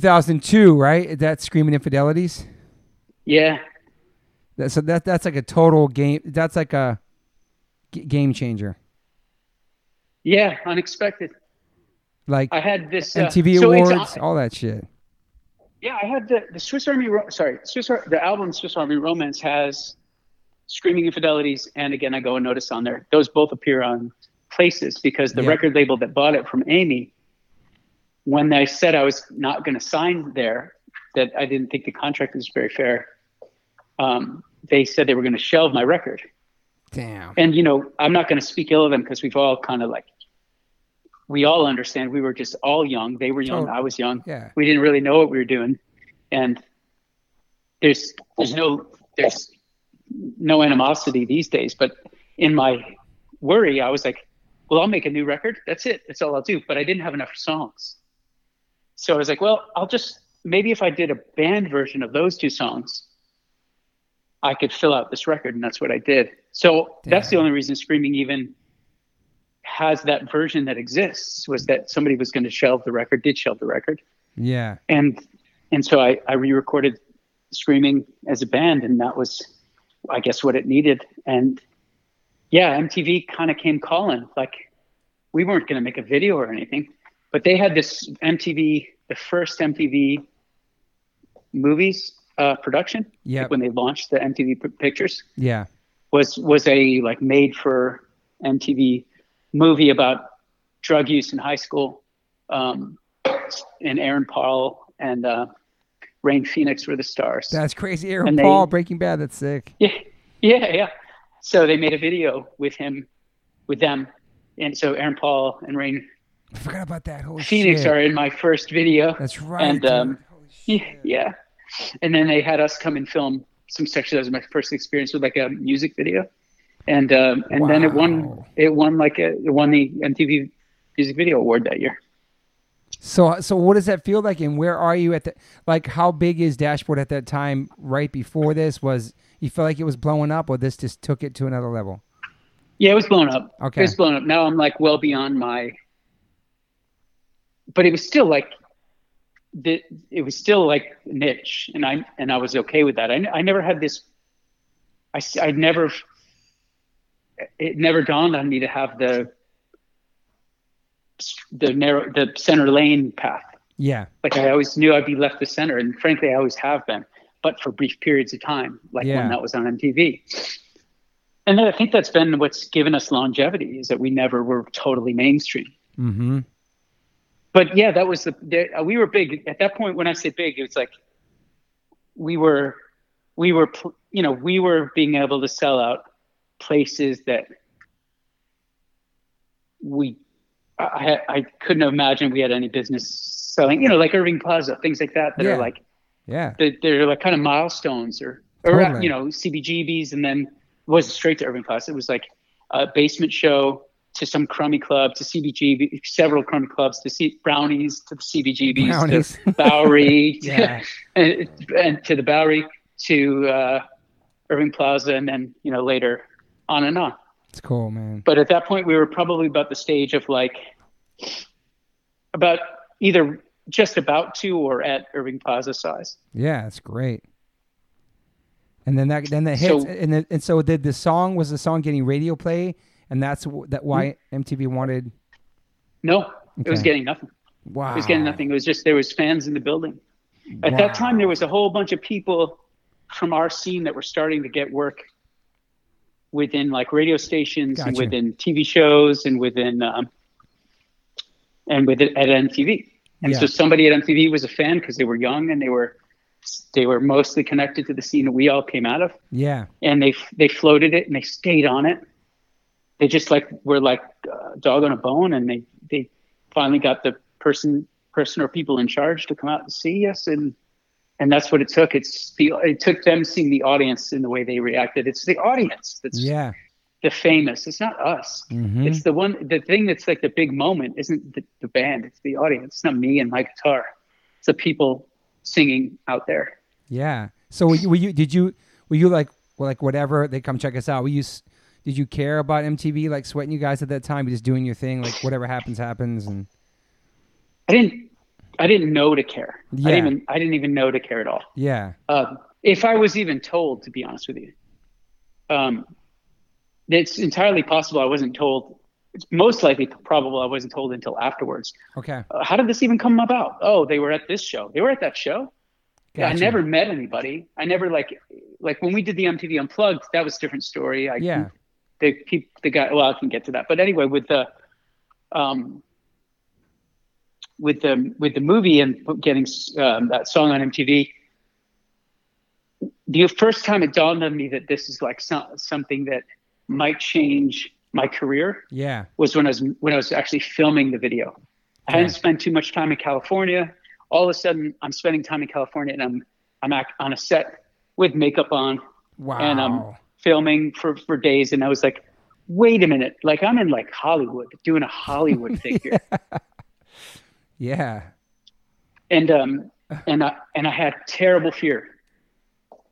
2002, right? That Screaming Infidelities. Yeah, That, so that that's like a total game. That's like a g- game changer. yeah, unexpected. Like I had this uh, MTV so awards, all that shit. Yeah, I had the, the Swiss Army. Ro- sorry, Swiss Ar- the album Swiss Army Romance has "Screaming Infidelities" and again I go and notice on there. Those both appear on places because the Yeah. record label that bought it from Amy, when I said I was not going to sign there, that I didn't think the contract was very fair. Um, they said they were going to shelve my record, Damn. and you know I'm not going to speak ill of them because we've all kind of like we all understand we were just all young. They were young. Totally. I was young Yeah. we didn't really know what we were doing and there's there's no there's no animosity these days but in my worry i was like well i'll make a new record that's it that's all i'll do but i didn't have enough songs so i was like well i'll just maybe if i did a band version of those two songs i could fill out this record and that's what i did. So that's the only reason screaming even has that version that exists was that somebody was going to shelve the record did shelve the record. Yeah. and and so I, I re-recorded screaming as a band and that was i guess what it needed. And yeah mtv kind of came calling like we weren't going to make a video or anything but they had this mtv the first mtv movies uh, production Yep. like when they launched the mtv P- pictures Yeah. was was a like made for mtv movie about drug use in high school um, and aaron paul and uh, rain phoenix were the stars That's crazy. Aaron And they- Paul, Breaking Bad. That's sick. yeah yeah yeah so they made a video with him with them and so aaron paul and rain I forgot about that. Holy phoenix shit. are in my first video That's right. and, um, yeah, yeah and then they had us come and film some sections that was my first experience with like a music video and um, and then it won it won like a, it won the mtv music video award that year So, so what does that feel like, and where are you at the like? How big is Dashboard at that time? Right before this, was you felt like it was blowing up, or this just took it to another level? Yeah, it was blown up. Okay. It was blown up. Now I'm like well beyond my. But it was still like, the it was still like niche, and I and I was okay with that. I, I never had this. I, I never. It never dawned on me to have the. The narrow the center lane path. Yeah, Like I always knew I'd be left the center, and frankly, I always have been, but for brief periods of time, like Yeah. when that was on MTV. And then I think that's been what's given us longevity is that we never were totally mainstream. mm-hmm. But yeah, that was the, uh, we were big at that point. When I say big, it was like we were we were you know we were being able to sell out places that we I, I couldn't imagine we had any business selling. You know, like Irving Plaza, things like that that Yeah. are like yeah, they- they're like kind of milestones or or Totally. you know CBGBs, and then it wasn't straight to Irving Plaza. It was like a basement show to some crummy club to CBGB, several crummy clubs to see brownies to the CBGBs Brownies. to Bowery, Yeah. and, and to the Bowery to uh, Irving Plaza, and then you know later on and on. it's cool, man. But at that point, we were probably about the stage of like about either just about to or at Irving Plaza size. Yeah, it's great. And then that then the hits, So- and then, and so did the song was the song getting radio play, and that's w- that why MTV wanted. No, it was getting nothing. Wow, It was getting nothing. It was just there was fans in the building. At that time, there was a whole bunch of people from our scene that were starting to get work within like radio stations and within TV shows and within um, and with it at MTV. And Yeah. so somebody at MTV was a fan because they were young and they were they were mostly connected to the scene that we all came out of. Yeah, and they they floated it and they stayed on it. They just like were like uh, dog on a bone, and they they finally got the person person or people in charge to come out and see us, and and that's what it took. It's the it took them seeing the audience in the way they reacted. It's the audience that's yeah, the famous. It's not us. Mhm. It's the one the thing that's like the big moment isn't the, the band. It's the audience. It's not me and my guitar. It's the people singing out there. yeah. So were you, were you did you were you like well, like whatever they come check us out? You s- did you care about MTV like sweating you guys at that time? You just doing your thing, like whatever happens happens, and I didn't I didn't know to care. Yeah. I didn't even I didn't even know to care at all. Yeah. Um, if I was even told, to be honest with you, um, it's entirely possible I wasn't told. It's most likely probable I wasn't told until afterwards. Okay. Uh, how did this even come about? Oh, they were at this show. They were at that show. Yeah, I never met anybody. I never like like when we did the MTV Unplugged. That was a different story. I, Yeah. The the guy. Well, I can get to that. But anyway, with the um with the with the movie and getting um, that song on MTV, the first time it dawned on me that this is like some, something that might change my career Yeah. was when I was when I was actually filming the video. I hadn't Yeah. spent too much time in California. All of a sudden, I'm spending time in California, and I'm I'm act, on a set with makeup on, Wow. and I'm filming for for days. And I was like, wait a minute, like I'm in like Hollywood, doing a Hollywood thing here. yeah. and um and I and I had terrible fear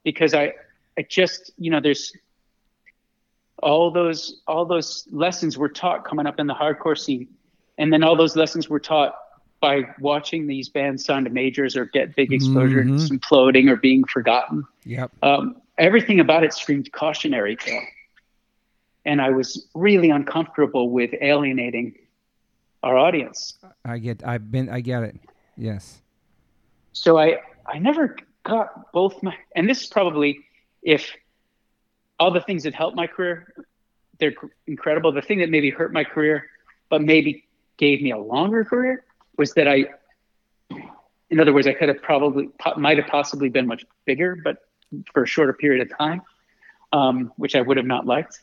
because I I just you know there's all those all those lessons were taught coming up in the hardcore scene, and then all those lessons were taught by watching these bands sign to majors or get big exposure and Mhm. imploding or being forgotten. Yep. Um, everything about it screamed cautionary tale, and I was really uncomfortable with alienating our audience. I get. I've been. I get it. Yes. so I I never got both my and this is probably if all the things that helped my career they're incredible the thing that maybe hurt my career but maybe gave me a longer career was that I in other words I could have probably might have possibly been much bigger but for a shorter period of time um, which I would have not liked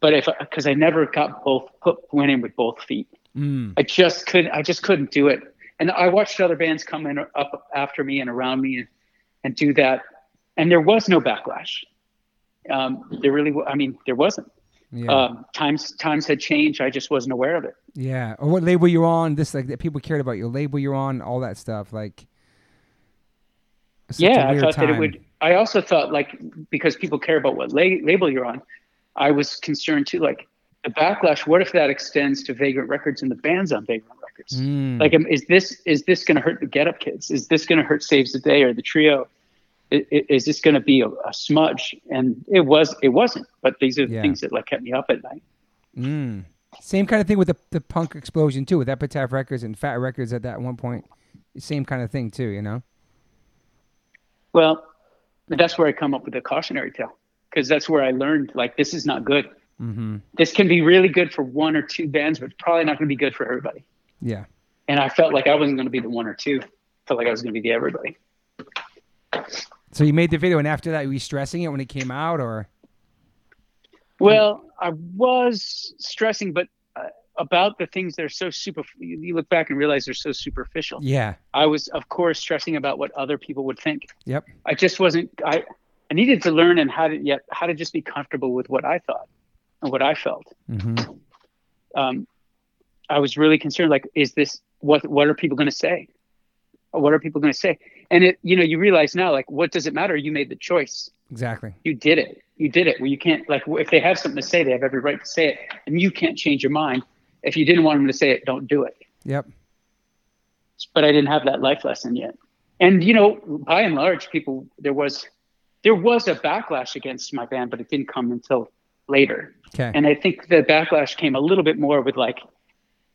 but if because I never got both put went in with both feet Mm. I just couldn't. I just couldn't do it. And I watched other bands come in up after me and around me and, and do that, and there was no backlash. Um, there really, I mean, there wasn't. Yeah. Um, times times had changed. I just wasn't aware of it. yeah. Or what label you're on? This like that people cared about your label you're on. All that stuff. Like. yeah, I thought that it would. I also thought like because people care about what la- label you're on, I was concerned too. Like the backlash. What if that extends to Vagrant Records and the bands on Vagrant Records? Mm. Like, is this is this going to hurt the Get Up Kids? Is this going to hurt Saves the Day or the Trio? Is this going to be a, a smudge? And it was. It wasn't. But these are the Yeah. things that like kept me up at night. Mm. Same kind of thing with the the punk explosion too, with Epitaph Records and Fat Wreck Chords at that one point. Same kind of thing too, you know. Well, that's where I come up with the cautionary tale because that's where I learned like this is not good. Mm-hmm. This can be really good for one or two bands, but it's probably not going to be good for everybody. Yeah. And I felt like I wasn't going to be the one or two. I felt like I was going to be the everybody. So you made the video, and after that, were you stressing it when it came out, or? Well, I was stressing, but about the things that are so super. You look back and realize they're so superficial. Yeah. I was, of course, stressing about what other people would think. Yep. I just wasn't. I I needed to learn and how to yet how to just be comfortable with what I thought and what I felt. Mm-hmm. Um, I was really concerned. Like, is this what? What are people going to say? What are people going to say? And it, you know, you realize now, like, what does it matter? You made the choice. Exactly. You did it. You did it. well you can't, like, if they have something to say, they have every right to say it, and you can't change your mind. If you didn't want them to say it, don't do it. Yep. but I didn't have that life lesson yet. And you know, by and large, people there was there was a backlash against my band, but it didn't come until later. Okay. And I think the backlash came a little bit more with like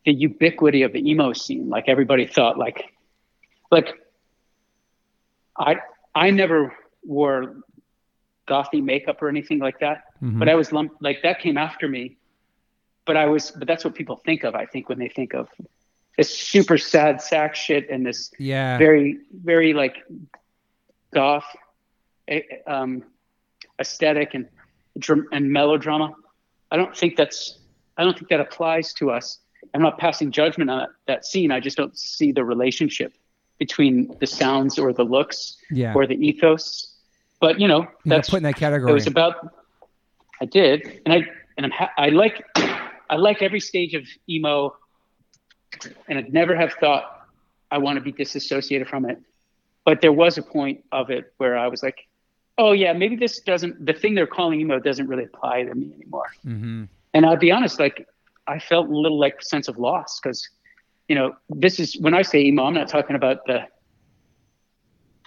the ubiquity of the emo scene. Like everybody thought like like I I never wore gothy makeup or anything like that. Mhm. But I was lumped like that came after me. But I was but that's what people think of, I think, when they think of this super sad sack shit and this yeah. very very like goth eh, um, aesthetic and and melodrama. I don't think that's I don't think that applies to us. I'm not passing judgment on that, that scene. I just don't see the relationship between the sounds or the looks yeah. or the ethos. But you know, that's put in that category. it was about. I did, and I and I'm ha- I like I like every stage of emo, and I'd never have thought I want to be disassociated from it. But there was a point of it where I was like, oh yeah, maybe this doesn't. The thing they're calling emo doesn't really apply to me anymore. mm-hmm. And I'll be honest, like I felt a little like a sense of loss because you know, this is when I say emo, I'm not talking about the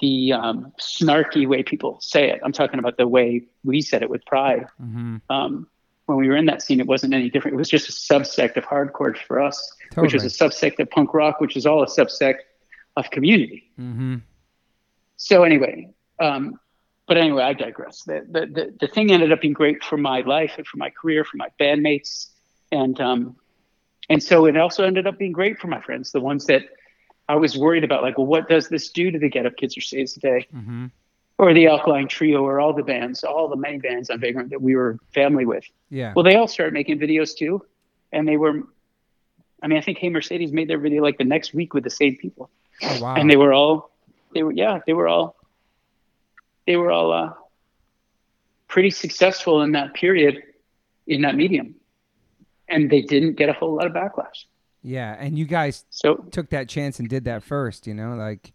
the um, snarky way people say it. I'm talking about the way we said it with pride. Mm-hmm. Um, when we were in that scene, it wasn't any different. It was just a subsect of hardcore for us, which was a subsect of punk rock, which is all a subsect of community. Mm-hmm. So anyway, um, but anyway, I digress. The, the, the the thing ended up being great for my life and for my career, for my bandmates, and um, and so it also ended up being great for my friends, the ones that I was worried about, like, well, what does this do to the Get Up Kids or Saves the Day, Mm-hmm. Or the Alkaline Trio, or all the bands, all the many bands on Vagrant that we were family with. Yeah. Well, they all started making videos too, and they were. I mean, I think Hey Mercedes made their video like the next week with the same people, oh wow. and they were all, they were yeah, they were all, they were all uh, pretty successful in that period, in that medium, and they didn't get a whole lot of backlash. yeah, and you guys So took that chance and did that first. You know, like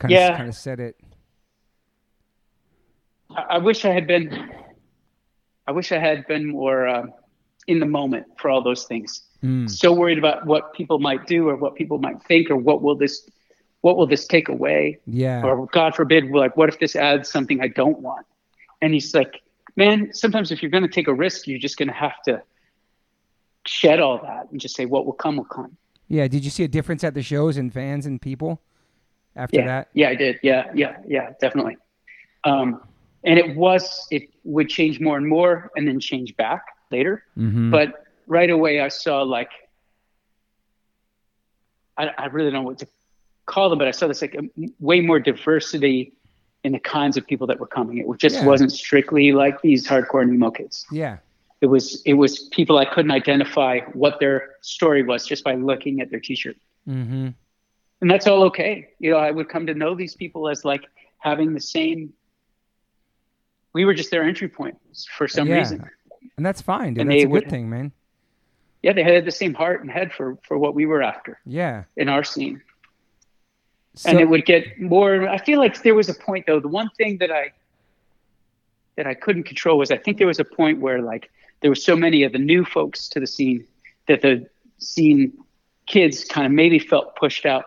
kind of Yeah. kind of said it. I, I wish I had been, I wish I had been more uh, in the moment for all those things. Mm. so worried about what people might do or what people might think or what will this what will this take away Yeah. or god forbid like what if this adds something i don't want and he's like man sometimes if you're going to take a risk you're just going to have to shed all that and just say what will come will come Yeah. Did you see a difference at the shows and fans and people after yeah that? yeah i did yeah yeah yeah definitely um and it was it would change more and more and then change back later Mm-hmm. but right away I saw like I, I really don't know what to call them, but I saw this like way more diversity in the kinds of people that were coming. It just Yeah. wasn't strictly like these hardcore emo kids. yeah. It was it was people I couldn't identify what their story was just by looking at their T-shirt, Mm-hmm. And that's all okay. You know, I would come to know these people as like having the same. We were just their entry point for some Yeah. reason. And that's fine, dude. And That's a good would- thing, man. Yeah, they had the same heart and head for for what we were after Yeah. in our scene. So, and it would get more i feel like there was a point though the one thing that i that i couldn't control was i think there was a point where like there were so many of the new folks to the scene that the scene kids kind of maybe felt pushed out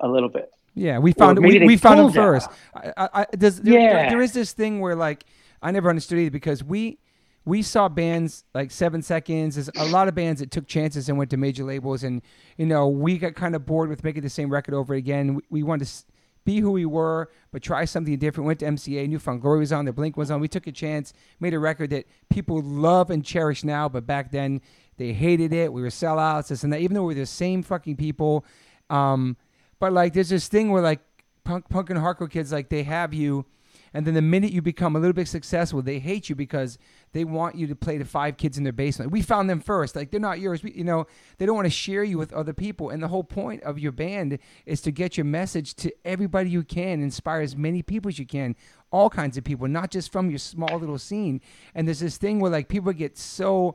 a little bit Yeah, we found we, we found them first. I, I, does, there, there- Yeah. there is this thing where like I never understood either because we we saw bands like Seven Seconds. There's a lot of bands that took chances and went to major labels, and you know we got kind of bored with making the same record over again. We, we wanted to be who we were, but try something different. Went to MCA, New Found Glory was on, the Blink was on. We took a chance, made a record that people love and cherish now, but back then they hated it. We were sellouts, this and that. Even though we're the same fucking people, um, but like there's this thing where like punk, punk and hardcore kids like they have you, and then the minute you become a little bit successful, they hate you because they want you to play to five kids in their basement. We found them first. Like they're not yours. We, you know, they don't want to share you with other people. And the whole point of your band is to get your message to everybody you can, inspire as many people as you can, all kinds of people, not just from your small little scene. And there's this thing where like people get so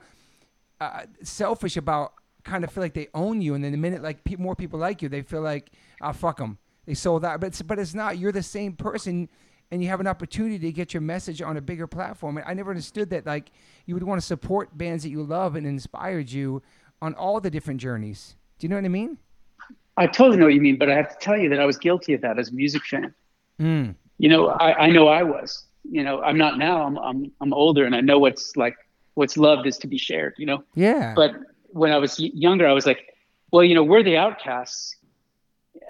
uh, selfish about kind of feel like they own you, and then the minute like pe- more people like you, they feel like ah fuck them, they sold out. But it's, but it's not. You're the same person, and you have an opportunity to get your message on a bigger platform. And I never understood that like you would want to support bands that you love and inspired you on all the different journeys. Do you know what I mean? i totally know what you mean but i have to tell you that i was guilty of that as a music fan Mm. you know I, I know i was you know i'm not now I'm, I'm i'm older and i know what's like what's loved is to be shared you know Yeah. but when I was younger, I was like, well, you know, we're the outcasts,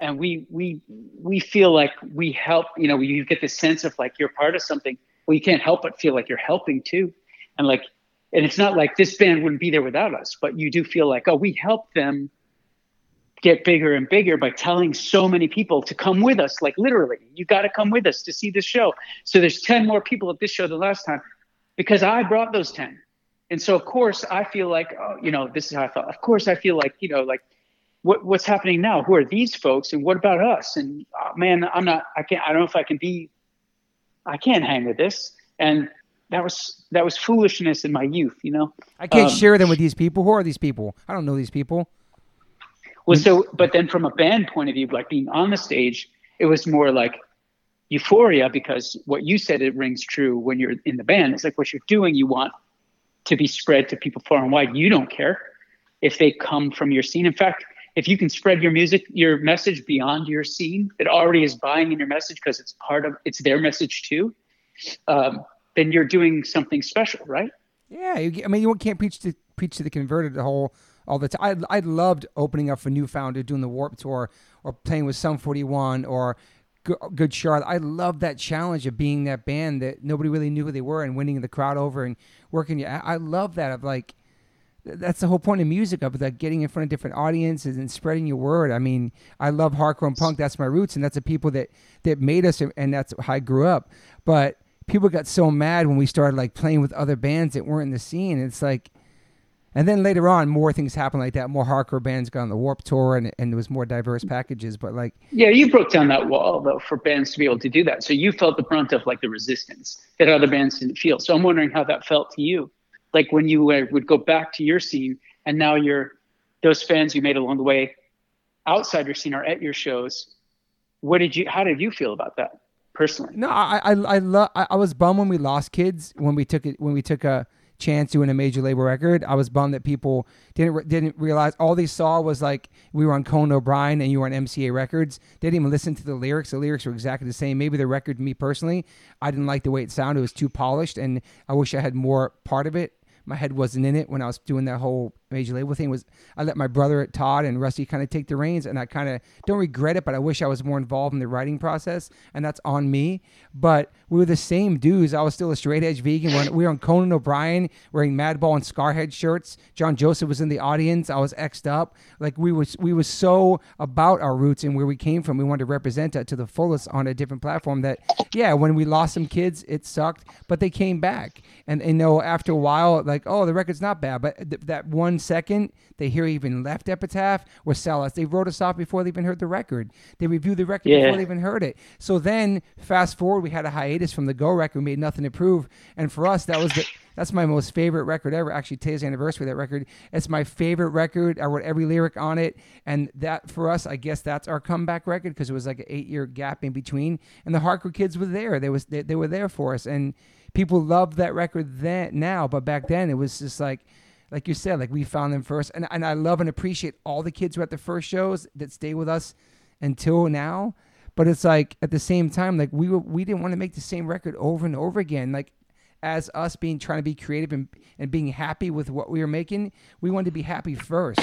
and we we we feel like we help. You know, you get this sense of like you're part of something. Well, you can't help but feel like you're helping too, and like, and it's not like this band wouldn't be there without us, but you do feel like, oh, we help them get bigger and bigger by telling so many people to come with us. Like literally, you got to come with us to see this show. So there's ten more people at this show than last time because I brought those ten. And so, of course, I feel like, oh, you know, this is how I felt. Of course, I feel like, you know, like, what what's happening now? Who are these folks, and what about us? And oh, man, I'm not. I can't. I don't know if I can be. I can't hang with this. And that was that was foolishness in my youth, you know. I can't um, share them with these people. Who are these people? I don't know these people. Well, so, but then from a band point of view, like being on the stage, it was more like euphoria because what you said it rings true when you're in the band. It's like what you're doing, you want to be spread to people far and wide. You don't care. if they come from your scene. In fact, if you can spread your music, your message beyond your scene that already is buying in your message because it's part of it's their message too, um, then you're doing something special, right? Yeah, you, I mean, you can't preach to preach to the converted the whole all the time. I I loved opening up for New Found doing the Warped Tour or playing with Sum 41 or Good Charlotte. I love that challenge of being that band that nobody really knew who they were and winning the crowd over and working. I, I love that of like that's the whole point of music of like getting in front of different audiences and spreading your word. I mean, I love hardcore and punk. That's my roots, and that's the people that that made us, and that's how I grew up. But people got so mad when we started like playing with other bands that weren't in the scene. It's like, and then later on, more things happened like that. More hardcore bands got on the Warped Tour, and and there was more diverse packages. But like, yeah, you broke down that wall though for bands to be able to do that. So you felt the brunt of like the resistance that other bands didn't feel. So I'm wondering how that felt to you like when you uh, would go back to your scene and now you're those fans you made along the way outside your scene are at your shows what did you how did you feel about that personally no i i i love I, I was bummed when we lost kids when we took it when we took a chance doing a major label record. I was bummed that people didn't didn't realize all they saw was like we were on Conan O'Brien and you were on MCA Records. They didn't even listen to the lyrics. The lyrics were exactly the same. Maybe the record, me personally, I didn't like the way it sounded. It was too polished, and I wish I had more part of it my head wasn't in it when I was doing that whole major label thing. Was I let my brother Todd and Rusty kind of take the reins, and I kind of don't regret it, but I wish I was more involved in the writing process, and that's on me. But we were the same dudes. I was still a straight edge vegan. We were on Conan O'Brien wearing Madball and Scarhead shirts. John Joseph was in the audience. I was xed up. Like we was we was so about our roots and where we came from. We wanted to represent that to the fullest on a different platform. That yeah, when we lost some kids, it sucked, but they came back. And you know, after a while, like oh, the record's not bad, but th- that one second they hear even left Epitaph or sell us. They wrote us off before they even heard the record. They reviewed the record yeah. before they even heard it. So then, fast forward, we had a hiatus from the Go record. We made nothing to prove, and for us, that was the that's my most favorite record ever. Actually, today's anniversary that record. It's my favorite record. I wrote every lyric on it, and that for us, I guess that's our comeback record because it was like an eight year gap in between, and the hardcore kids were there. They was they, they were there for us, and people loved that record then now, but back then it was just like like you said, like we found them first. And, and I love and appreciate all the kids who are at the first shows that stay with us until now. But it's like at the same time, like we were, we didn't want to make the same record over and over again. Like as us being trying to be creative and, and being happy with what we were making, we wanted to be happy first.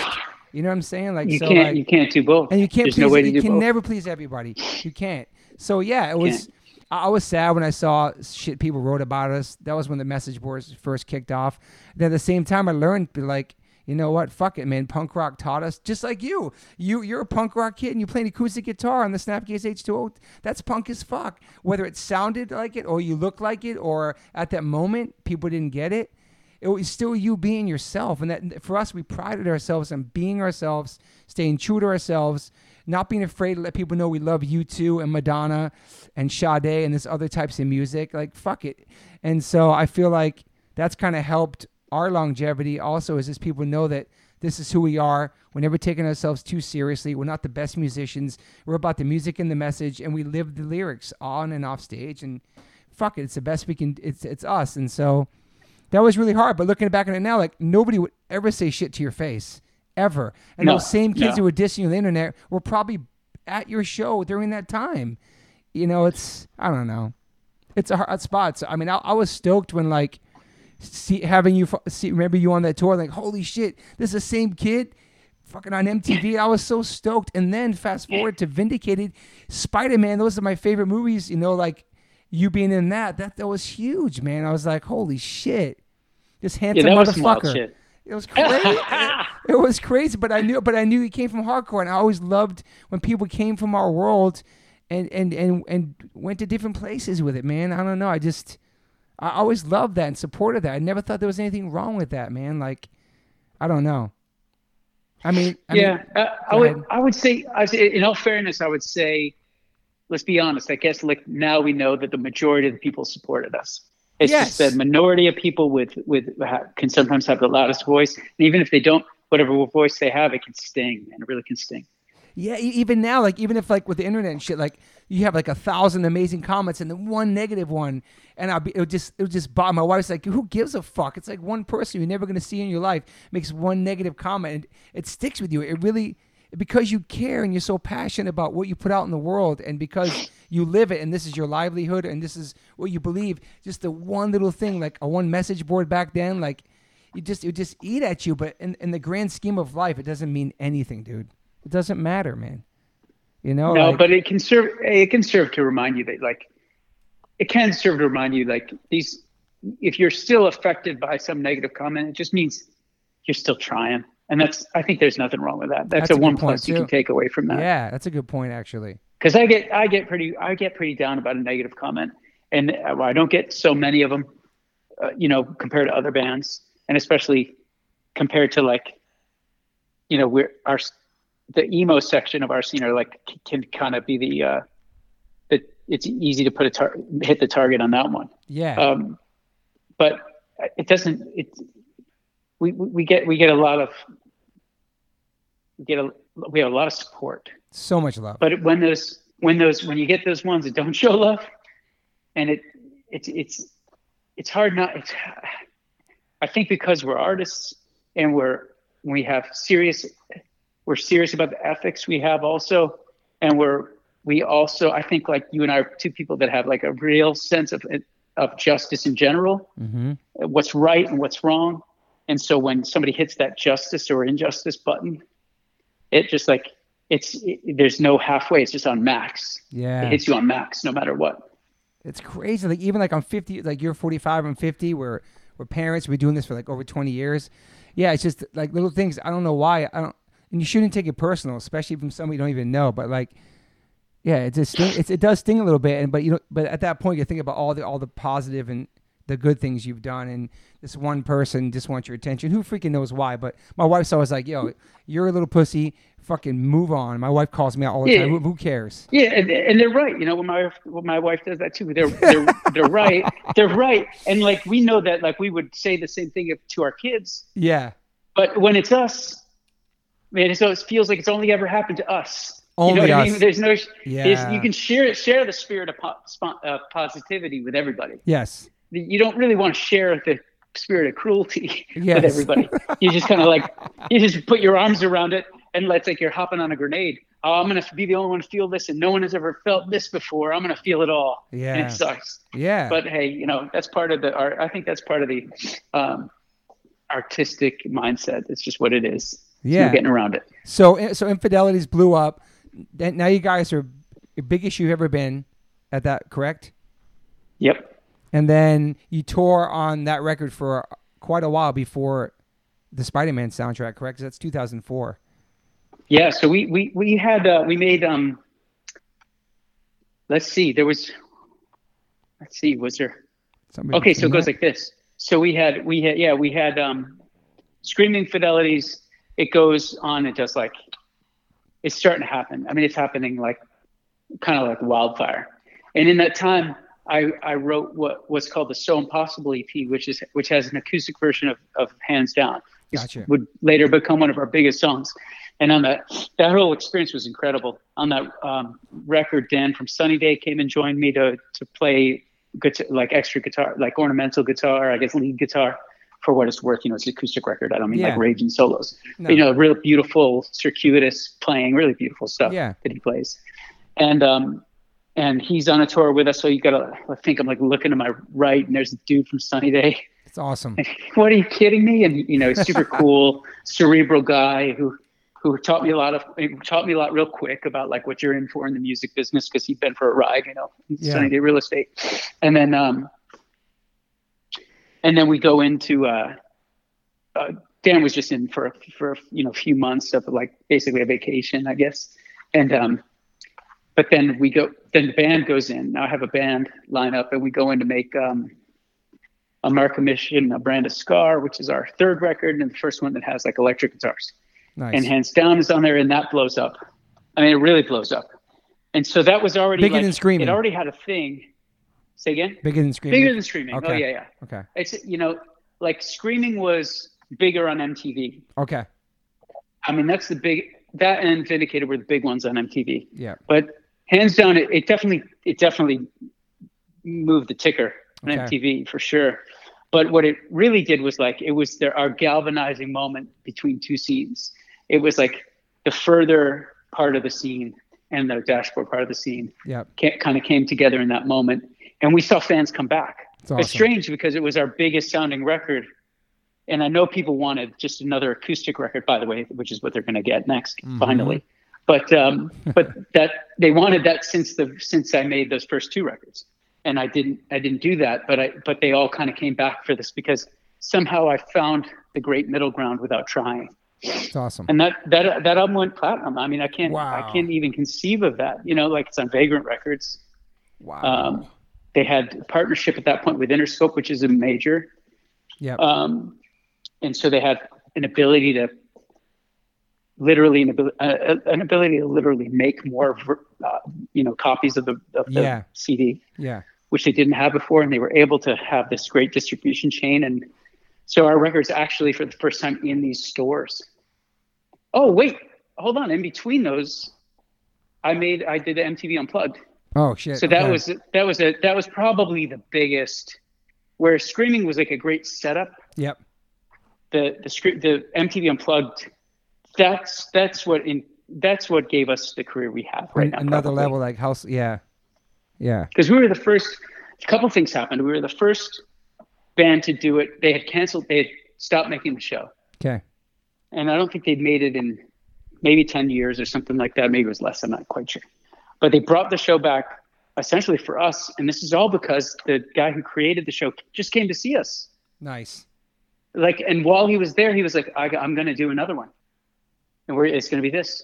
You know what I'm saying? Like you so can't like, you can't do both. And you can't There's please, no way to you do can both. never please everybody. You can't. So yeah, it was I was sad when I saw shit people wrote about us. That was when the message boards first kicked off. Then at the same time, I learned like, you know what? Fuck it, man. Punk rock taught us, just like you. You you're a punk rock kid and you play an acoustic guitar on the Snapcase H2O. That's punk as fuck. Whether it sounded like it or you looked like it or at that moment people didn't get it, it was still you being yourself. And that for us, we prided ourselves on being ourselves, staying true to ourselves not being afraid to let people know we love U2 and Madonna and Sade and this other types of music. Like fuck it. And so I feel like that's kind of helped our longevity also is just people know that this is who we are. We're never taking ourselves too seriously. We're not the best musicians. We're about the music and the message, and we live the lyrics on and off stage. And fuck it, it's the best we can. It's it's us. And so that was really hard. But looking back on it now, like nobody would ever say shit to your face ever. And No, those same kids no. who were dissing you on the internet were probably at your show during that time. You know, it's I don't know. It's a hard spot. So, I mean, I, I was stoked when like see having you see remember you on that tour. Like, holy shit, this is the same kid. Fucking on MTV, I was so stoked. And then fast forward to Vindicated, Spider Man. Those are my favorite movies. You know, like you being in that. That that was huge, man. I was like, holy shit, this Yeah, handsome that was some wild motherfucker. It was crazy. it was crazy, but I knew, but I knew he came from hardcore, and I always loved when people came from our world, and and and and went to different places with it, man. I don't know. I just, I always loved that and supported that. I never thought there was anything wrong with that, man. Like, I don't know. I mean, I yeah, mean, uh, I would. ahead. I would say. I would say, in all fairness, I would say, let's be honest. I guess like now we know that the majority of the people supported us. It's Yes. just the minority of people with with can sometimes have the loudest voice, and even if they don't, whatever voice they have, it can sting, and it really can sting. Yeah, even now, like even if like with the internet and shit, like you have like a thousand amazing comments and then one negative one, and I'll be it would just it would just bother. My wife's like, who gives a fuck? It's like one person you're never gonna see in your life makes one negative comment, and it sticks with you. It really because you care and you're so passionate about what you put out in the world, and because you live it, and this is your livelihood, and this is what you believe. Just the one little thing, like a one message board back then, like you just it would just eat at you. But in in the grand scheme of life, it doesn't mean anything, dude. It doesn't matter, man. You know, No, like- but it can serve. It can serve to remind you that, like, it can serve to remind you, like, these. If you're still affected by some negative comment, it just means you're still trying, and that's. I think there's nothing wrong with that. That's, That's a a one point, plus you too. can take away from that. yeah, that's a good point, actually. because I get I get pretty I get pretty down about a negative comment, and I don't get so many of them, uh, you know, compared to other bands, and especially compared to like, you know, we're our the emo section of our scene are like can kind of be the uh, the it's easy to put a tar- hit the target on that one, Yeah, um, but it doesn't it. We, we get we get a lot of we get a we have a lot of support so much love. but when those when those when you get those ones that don't show love and it it's it's it's hard not it's i think because we're artists and we're we have serious we're serious about the ethics we have also and we're we also i think like you and i are two people that have like a real sense of of justice in general hmm what's right and what's wrong. And so when somebody hits that justice or injustice button, it just like it's it, there's no halfway. It's just on max. It Yeah, hits you on max no matter what. it's crazy. Like even like I'm 50, like you're 45, I'm 50. We're we're parents. We're doing this for like over 20 years. Yeah, it's just like little things. I don't know why. I don't. And you shouldn't take it personal, especially from somebody you don't even know. But like, yeah, it just sting, it's, it does sting a little bit. And but you know, but at that point, you think about all the all the positive and the good things you've done, and this one person just wants your attention. Who freaking knows why? But my wife's always like, "Yo, you're a little pussy. Fucking move on." My wife calls me out all the Yeah. time. Who, who cares? Yeah, and, and they're right. You know, when my when my wife does that too, they're they're they're right. They're right. And like we know that like we would say the same thing if, to our kids, Yeah, but when it's us, man, so it feels like it's only ever happened to us. Only you know what I mean? There's no. Yeah. There's, you can share share the spirit of po- uh, positivity with everybody. yes, you don't really want to share the spirit of cruelty Yes. with everybody. You just kind of like you just put your arms around it and let's like you're hopping on a grenade. Oh, I'm gonna be the only one to feel this, and no one has ever felt this before. I'm gonna feel it all. and Yeah. it sucks. yeah. But hey, you know that's part of the art. I think that's part of the um, artistic mindset. It's just what it is. Yeah. getting around it. So so infidelities blew up. Now you guys are the biggest you've ever been at that, correct? Yep. And then you tore on that record for quite a while before the Spider-Man soundtrack, correct? That's 2004. Yeah, so we we we had uh, we made um let's see, there was let's see, was there Somebody okay, so it goes that? like this. So we had we had yeah, we had um Screaming Fidelities, it goes on and just like it's starting to happen. I mean it's happening like kind of like wildfire. And in that time I, I wrote what what's called the So Impossible EP, which is which has an acoustic version of, of Hands Down. Gotcha. Would later become one of our biggest songs. And on that that whole experience was incredible. On that um, record, Dan from Sunny Day came and joined me to to play guitar, like extra guitar, like ornamental guitar, I guess lead guitar. For what it's worth, you know, it's an acoustic record. I don't mean Yeah. like raging solos. No. But, you know, real beautiful, circuitous playing, really beautiful stuff Yeah. that he plays. And um, and he's on a tour with us. So you gotta, I think I'm like looking to my right, and there's a dude from Sunny Day. It's awesome. what are you kidding me? And you know, super cool, cerebral guy who who taught me a lot of taught me a lot real quick about like what you're in for in the music business because he'd been for a ride, you know, Yeah. Sunny Day real estate. And then um, and then we go into uh, uh, Dan was just in for for you know a few months of like basically a vacation, I guess. And um, but then we go then the band goes in. Now I have a band lineup, and we go in to make um, America Mission, a brand of Scar, which is our third record and the first one that has like electric guitars. Nice. And Hands Down is on there, and that blows up. I mean, it really blows up. And so that was already Bigger like, than Screaming. It already had a thing. Say again. Bigger than Screaming. Bigger than Screaming. Oh Okay. yeah, yeah. Okay. It's you know like Screaming was bigger on MTV. Okay. I mean, that's the big. that and Vindicated were the big ones on MTV. Yeah. But hands down, it, it definitely it definitely moved the ticker on Okay. MTV for sure. But what it really did was like it was there our galvanizing moment between two scenes. It was like the further part of the scene and the dashboard part of the scene Yeah. kind of came together in that moment, and we saw fans come back. It's It's strange because it was our biggest sounding record, and I know people wanted just another acoustic record, by the way, which is what they're going to get next, Mhm. finally. But um, but that they wanted that since the since I made those first two records, and I didn't I didn't do that. But I but they all kind of came back for this because somehow I found the great middle ground without trying, It's awesome. and that that that album went platinum. I mean, I can't Wow. I can't even conceive of that. You know, like it's on Vagrant Records. Wow. Um, they had a partnership at that point with Interscope, which is a major. yeah. Um, and so they had an ability to literally an ability, uh, an ability to literally make more, uh, you know, copies of the, of the Yeah. CD, yeah. which they didn't have before. And they were able to have this great distribution chain. And so our records actually for the first time in these stores. Oh, wait, hold on. In between those, I made, I did the MTV Unplugged. Oh shit. So that was that was a that was probably the biggest. Where screaming was like a great setup. Yep. The the the MTV Unplugged. That's that's what in that's what gave us the career we have right now. Another level, like house. Yeah. Yeah. because we were the first. A couple things happened. We were the first band to do it. They had canceled. They had stopped making the show, Okay. and I don't think they'd made it in maybe ten years or something like that. Maybe it was less. I'm not quite sure. But they brought the show back essentially for us, and this is all because the guy who created the show just came to see us. Nice. like and while he was there he was like I, i'm going to do another one and we're, it's going to be this.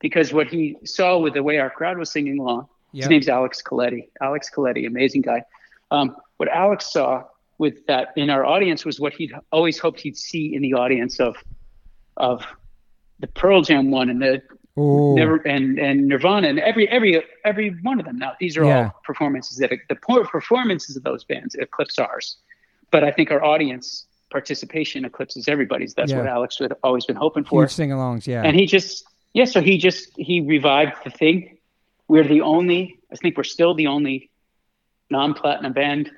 Because what he saw with the way our crowd was singing along his name's alex coletti. Alex coletti amazing guy. Um, what alex saw with that in our audience was what he'd always hoped he'd see in the audience of of the pearl jam one and the never and and nirvana and every every every one of them. Now these are Yeah. all performances that the poor performances of those bands eclipse ours. But i think our audience participation eclipses everybody's that's what alex had always been hoping for Huge sing-alongs. Yeah. and he just yeah so he just he revived the thing we're the only i think we're still the only non-platinum band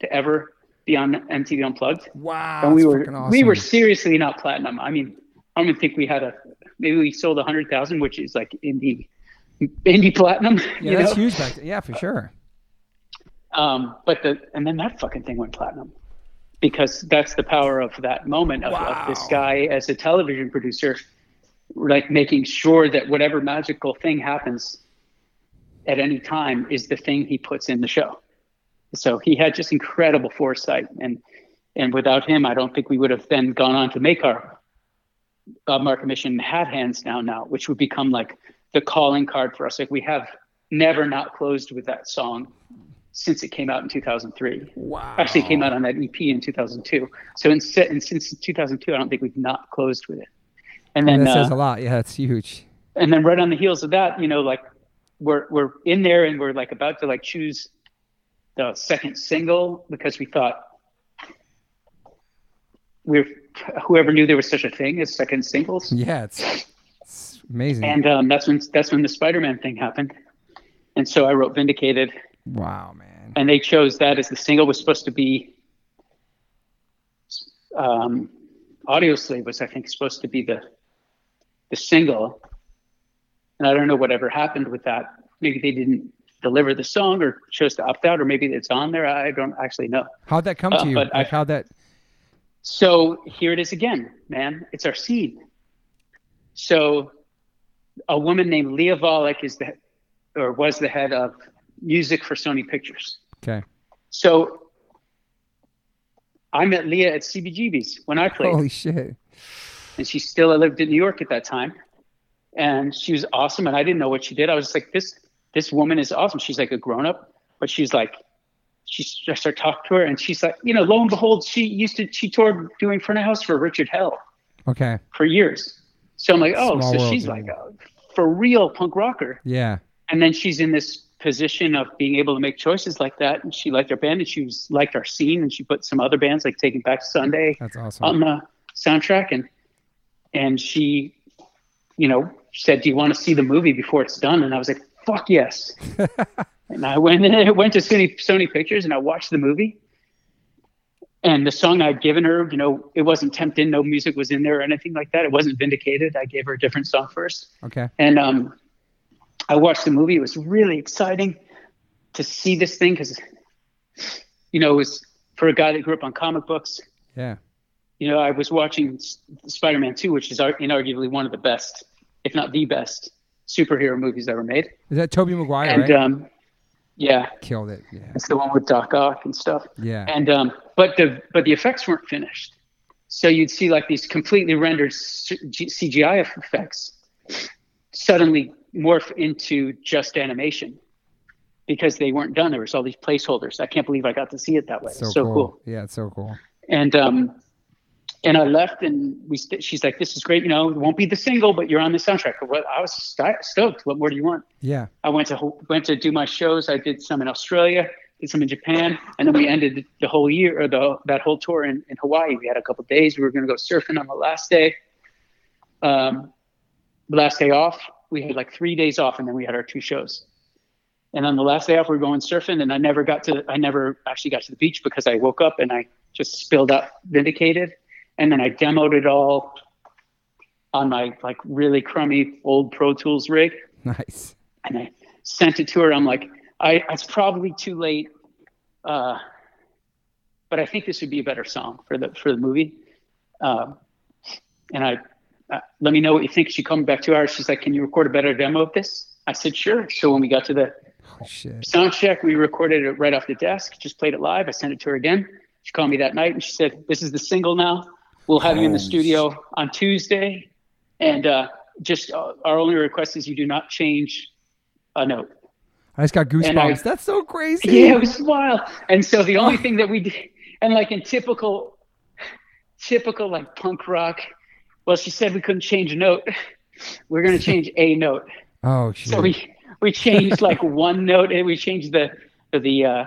to ever be on mtv unplugged wow. and we were freaking we were seriously not platinum. I mean, I don't even think we had a maybe we sold a hundred thousand, which is like indie indie platinum. Yeah, that's know? huge back then. Yeah, for sure. Um, but the and then that fucking thing went platinum because that's the power of that moment of, of this guy as a television producer, like making sure that whatever magical thing happens at any time is the thing he puts in the show. So he had just incredible foresight, and and without him, I don't think we would have then gone on to make our uh, market mission hat hands now now, which would become like the calling card for us. Like we have never not closed with that song since it came out in 2003. Wow. Actually, it came out on that EP in 2002. So in, and since 2002, I don't think we've not closed with it. And then that says uh, a lot. Yeah, it's huge. and then right on the heels of that, you know, like we're we're in there and we're like about to like choose the second single because we thought we're whoever knew there was such a thing as second singles. Yeah, it's, it's amazing. And um, that's when that's when the Spider-Man thing happened. And so I wrote Vindicated, wow, man. and they chose that as the single was supposed to be. Um, Audioslave was, I think, supposed to be the the single, and I don't know whatever happened with that. Maybe they didn't deliver the song, or chose to opt out, or maybe it's on there. I don't actually know. How'd that come Uh, to you? but Like I- how that? So here it is again, man. It's our seed. So a woman named Leah Volek is the or was the head of music for Sony Pictures. Okay. So I met Leah at CBGB's when I played, Holy shit. and she still lived in New York at that time. And she was awesome, and I didn't know what she did. I was just like, this this woman is awesome. She's like a grown up, but she's like, she I started talking to her, and she's like, you know, lo and behold, she used to she toured doing front of house for Richard Hell Okay. for years. So I'm like, oh, Small so world, she's yeah. like a for real punk rocker. Yeah. And then she's in this position of being able to make choices like that. And she liked our band and she was liked our scene and she put some other bands like Taking Back Sunday That's awesome. on the soundtrack and and she you know, said, "Do you want to see the movie before it's done?" And I was like, "Fuck yes!" and I went and I went to Sony Sony Pictures and I watched the movie. And the song I'd given her, you know, it wasn't tempted. No music was in there or anything like that. It wasn't vindicated. I gave her a different song first. Okay. And um, I watched the movie. It was really exciting to see this thing because, you know, it was for a guy that grew up on comic books. Yeah. You know, I was watching Spider-Man 2, which is ar- inarguably one of the best, if not the best, superhero movies ever made. Is that Tobey Maguire? and right? um, yeah, Killed it. Yeah. it's the one with Doc Ock and stuff. Yeah. And um, but the but the effects weren't finished, so you'd see like these completely rendered CGI effects suddenly morph into just animation because they weren't done. There was all these placeholders. I can't believe I got to see it that way. so, so cool. cool. Yeah, it's so cool. And um, and I left, and we. St- she's like, "This is great. You know, it won't be the single, but you're on the soundtrack." What I was st- stoked. What more do you want? Yeah. I went to went to do my shows. I did some in Australia, did some in Japan, and then we ended the whole year or the that whole tour in, in Hawaii. We had a couple days. We were going to go surfing on the last day. Um, the last day off, we had like three days off, and then we had our two shows. And on the last day off, we were going surfing, and I never got to I never actually got to the beach because I woke up and I just spilled out vindicated, and then I demoed it all on my like really crummy old Pro Tools rig Nice. and I sent it to her. I'm like, I it's probably too late, uh, but I think this would be a better song for the for the movie. Um, and I uh, let me know what you think. She called me back two hours. She's like, Can you record a better demo of this? I said, Sure. So when we got to the Oh sound check, we recorded it right off the desk. Just played it live. I sent it to her again. She called me that night and she said, "This is the single now. We'll have you in the studio on Tuesday, and uh, just uh, our only request is you do not change a note." I just got goosebumps. I- That's so crazy. Yeah, it was wild. And so the only thing that we did, and like in typical, typical like punk rock, well, she said we couldn't change a note. We're gonna change a note. Oh shit. So we we changed like one note, and we changed the the uh,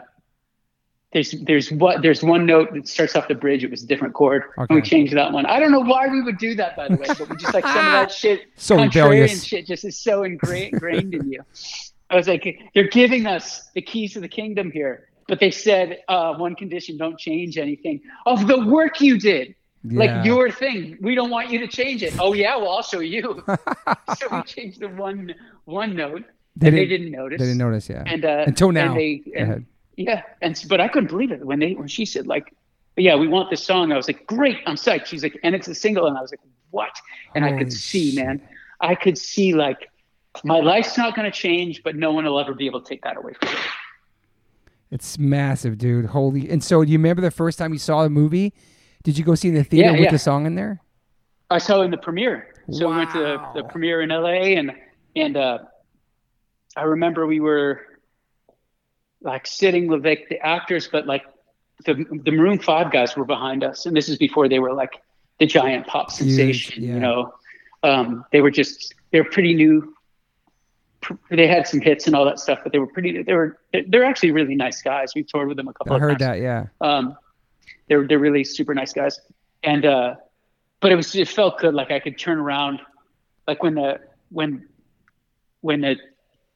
there's there's what there's one note that starts off the bridge. It was a different chord, and we changed that one. I don't know why we would do that, by the way, but we just like some of that shit. So contrarian rebellious. shit just is so ingra- ingrained in you. I was like, they're giving us the keys to the kingdom here, but they said uh, one condition: don't change anything of the work you did. Yeah. Like your thing, we don't want you to change it. Oh yeah, well I'll show you. so we changed the one one note, They and they didn't- didn't notice. They didn't notice. Yeah. And uh, Until now. and they, and- yeah, and but I couldn't believe it when they when she said like, yeah, we want this song. I was like, great, I'm psyched. She's like, and it's a single, and I was like, what? And I could see, shit. man, I could see like my life's not going to change, but no one will ever be able to take that away from me. It's massive, dude. Holy. And so, do you remember the first time you saw the movie? Did you go see the theater Yeah, with yeah. the song in there? I saw it in the premiere. So we went to the, the premiere in LA and and uh, I remember we were like sitting with like the actors, but like the the Maroon Five guys were behind us, and this is before they were like the giant pop Huge, sensation. yeah. You know, um, they were just they're pretty new. They had some hits and all that stuff, but they were pretty. They were they're actually really nice guys. We've toured with them a couple. Of times. I heard times that. Yeah. um, they're they're really super nice guys, and uh, but it was it felt good. Like I could turn around, like when the when when the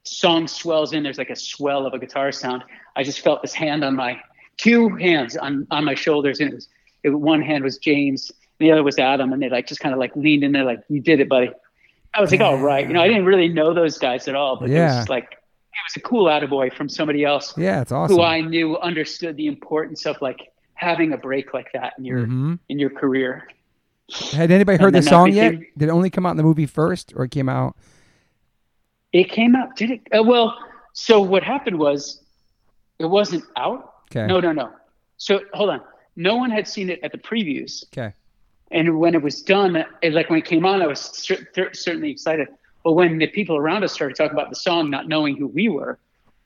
song swells in, there's like a swell of a guitar sound. I just felt this hand on my two hands on on my shoulders, and it was it, one hand was James, and the other was Adam, and they like just kind of like leaned in there, like you did it, buddy. I was like, all right, you know, I didn't really know those guys at all, but it was Yeah. just like it was a cool attaboy from somebody else Yeah, it's awesome. who I knew understood the importance of like having a break like that in your hmm in your career. Had anybody heard the song yet? Did it only come out in the movie first, or it came out? It came out, did it? Uh, well, so what happened was it wasn't out. Okay. No, no, no. So hold on. No one had seen it at the previews, Okay. and when it was done, it, like when it came on, I was cer- cer- certainly excited. But when the people around us started talking about the song, not knowing who we were,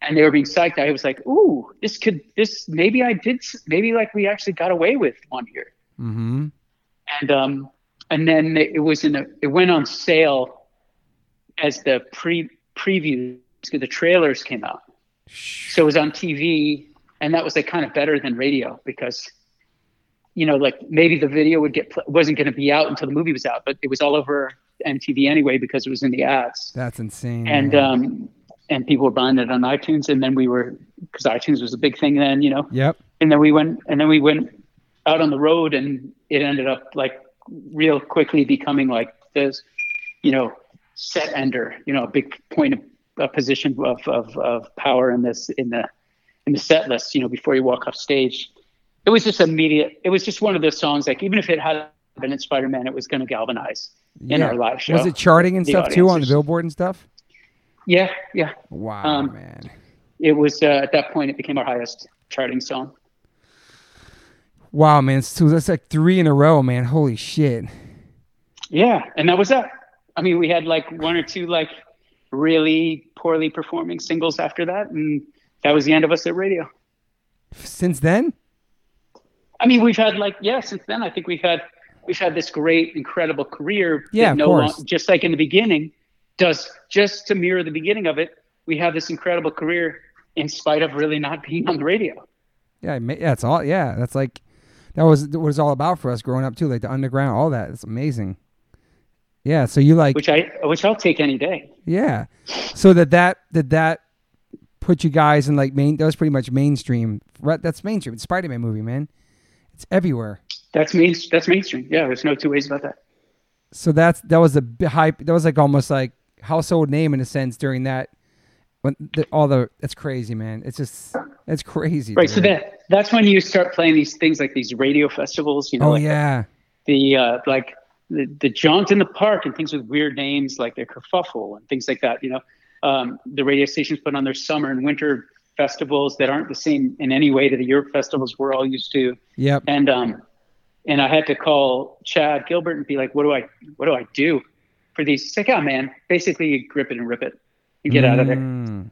and they were being psyched, I was like, "Ooh, this could, this maybe I did, maybe like we actually got away with one here." Mm-hmm. and um and then it was in a it went on sale as the pre previews the trailers came out so it was on tv and that was like kind of better than radio because you know like maybe the video would get pl- wasn't going to be out until the movie was out but it was all over MTV anyway because it was in the ads. That's insane. And man. um, and people were buying it on iTunes, and then we were because iTunes was a big thing then, you know. yep. And then we went and then we went out on the road, and it ended up like real quickly becoming like this, you know, set ender, you know, a big point of a position of, of of power in this in the in the set list, you know, before you walk off stage. It was just immediate. It was just one of those songs. Like even if it had been in Spider Man, it was going to galvanize in Yeah. our live show. Was it charting and stuff too on the. Billboard and stuff? Yeah, yeah. Wow, Um, man. It was uh, at that point it became our highest charting song. Wow, man. So that's like three in a row, man. Holy shit. Yeah, and that was that. I mean, we had like one or two like really poorly performing singles after that, and that was the end of us at radio. Since then? I mean, we've had like yeah, since then I think we've had we've had this great, incredible career. Yeah, of no course. long- just like in the beginning, does just to mirror the beginning of it. We have this incredible career in spite of really not being on the radio. Yeah, it's all yeah. That's like that was what it's all about for us growing up too, like the underground, all that. It's amazing. Yeah, so you like which I which I'll take any day. yeah. So that that did that put you guys in like main that was pretty much mainstream. Right, that's mainstream. It's Spider Man movie, man. It's everywhere. That's main that's mainstream. Yeah, there's no two ways about that. So that's that was a hype. That was like almost like household name in a sense during that. When the, all the that's crazy, man. It's just it's crazy. Right. So that that's when you start playing these things like these radio festivals. You know, oh like yeah, the uh, like the, the jaunt in the park and things with weird names like the kerfuffle and things like that. You know, um, the radio stations put on their summer and winter festivals that aren't the same in any way to the Europe festivals we're all used to. yep. And um, and I had to call Chad Gilbert and be like, what do I what do I do for these? He's like, oh man, basically you grip it and rip it and get out of there. Mm.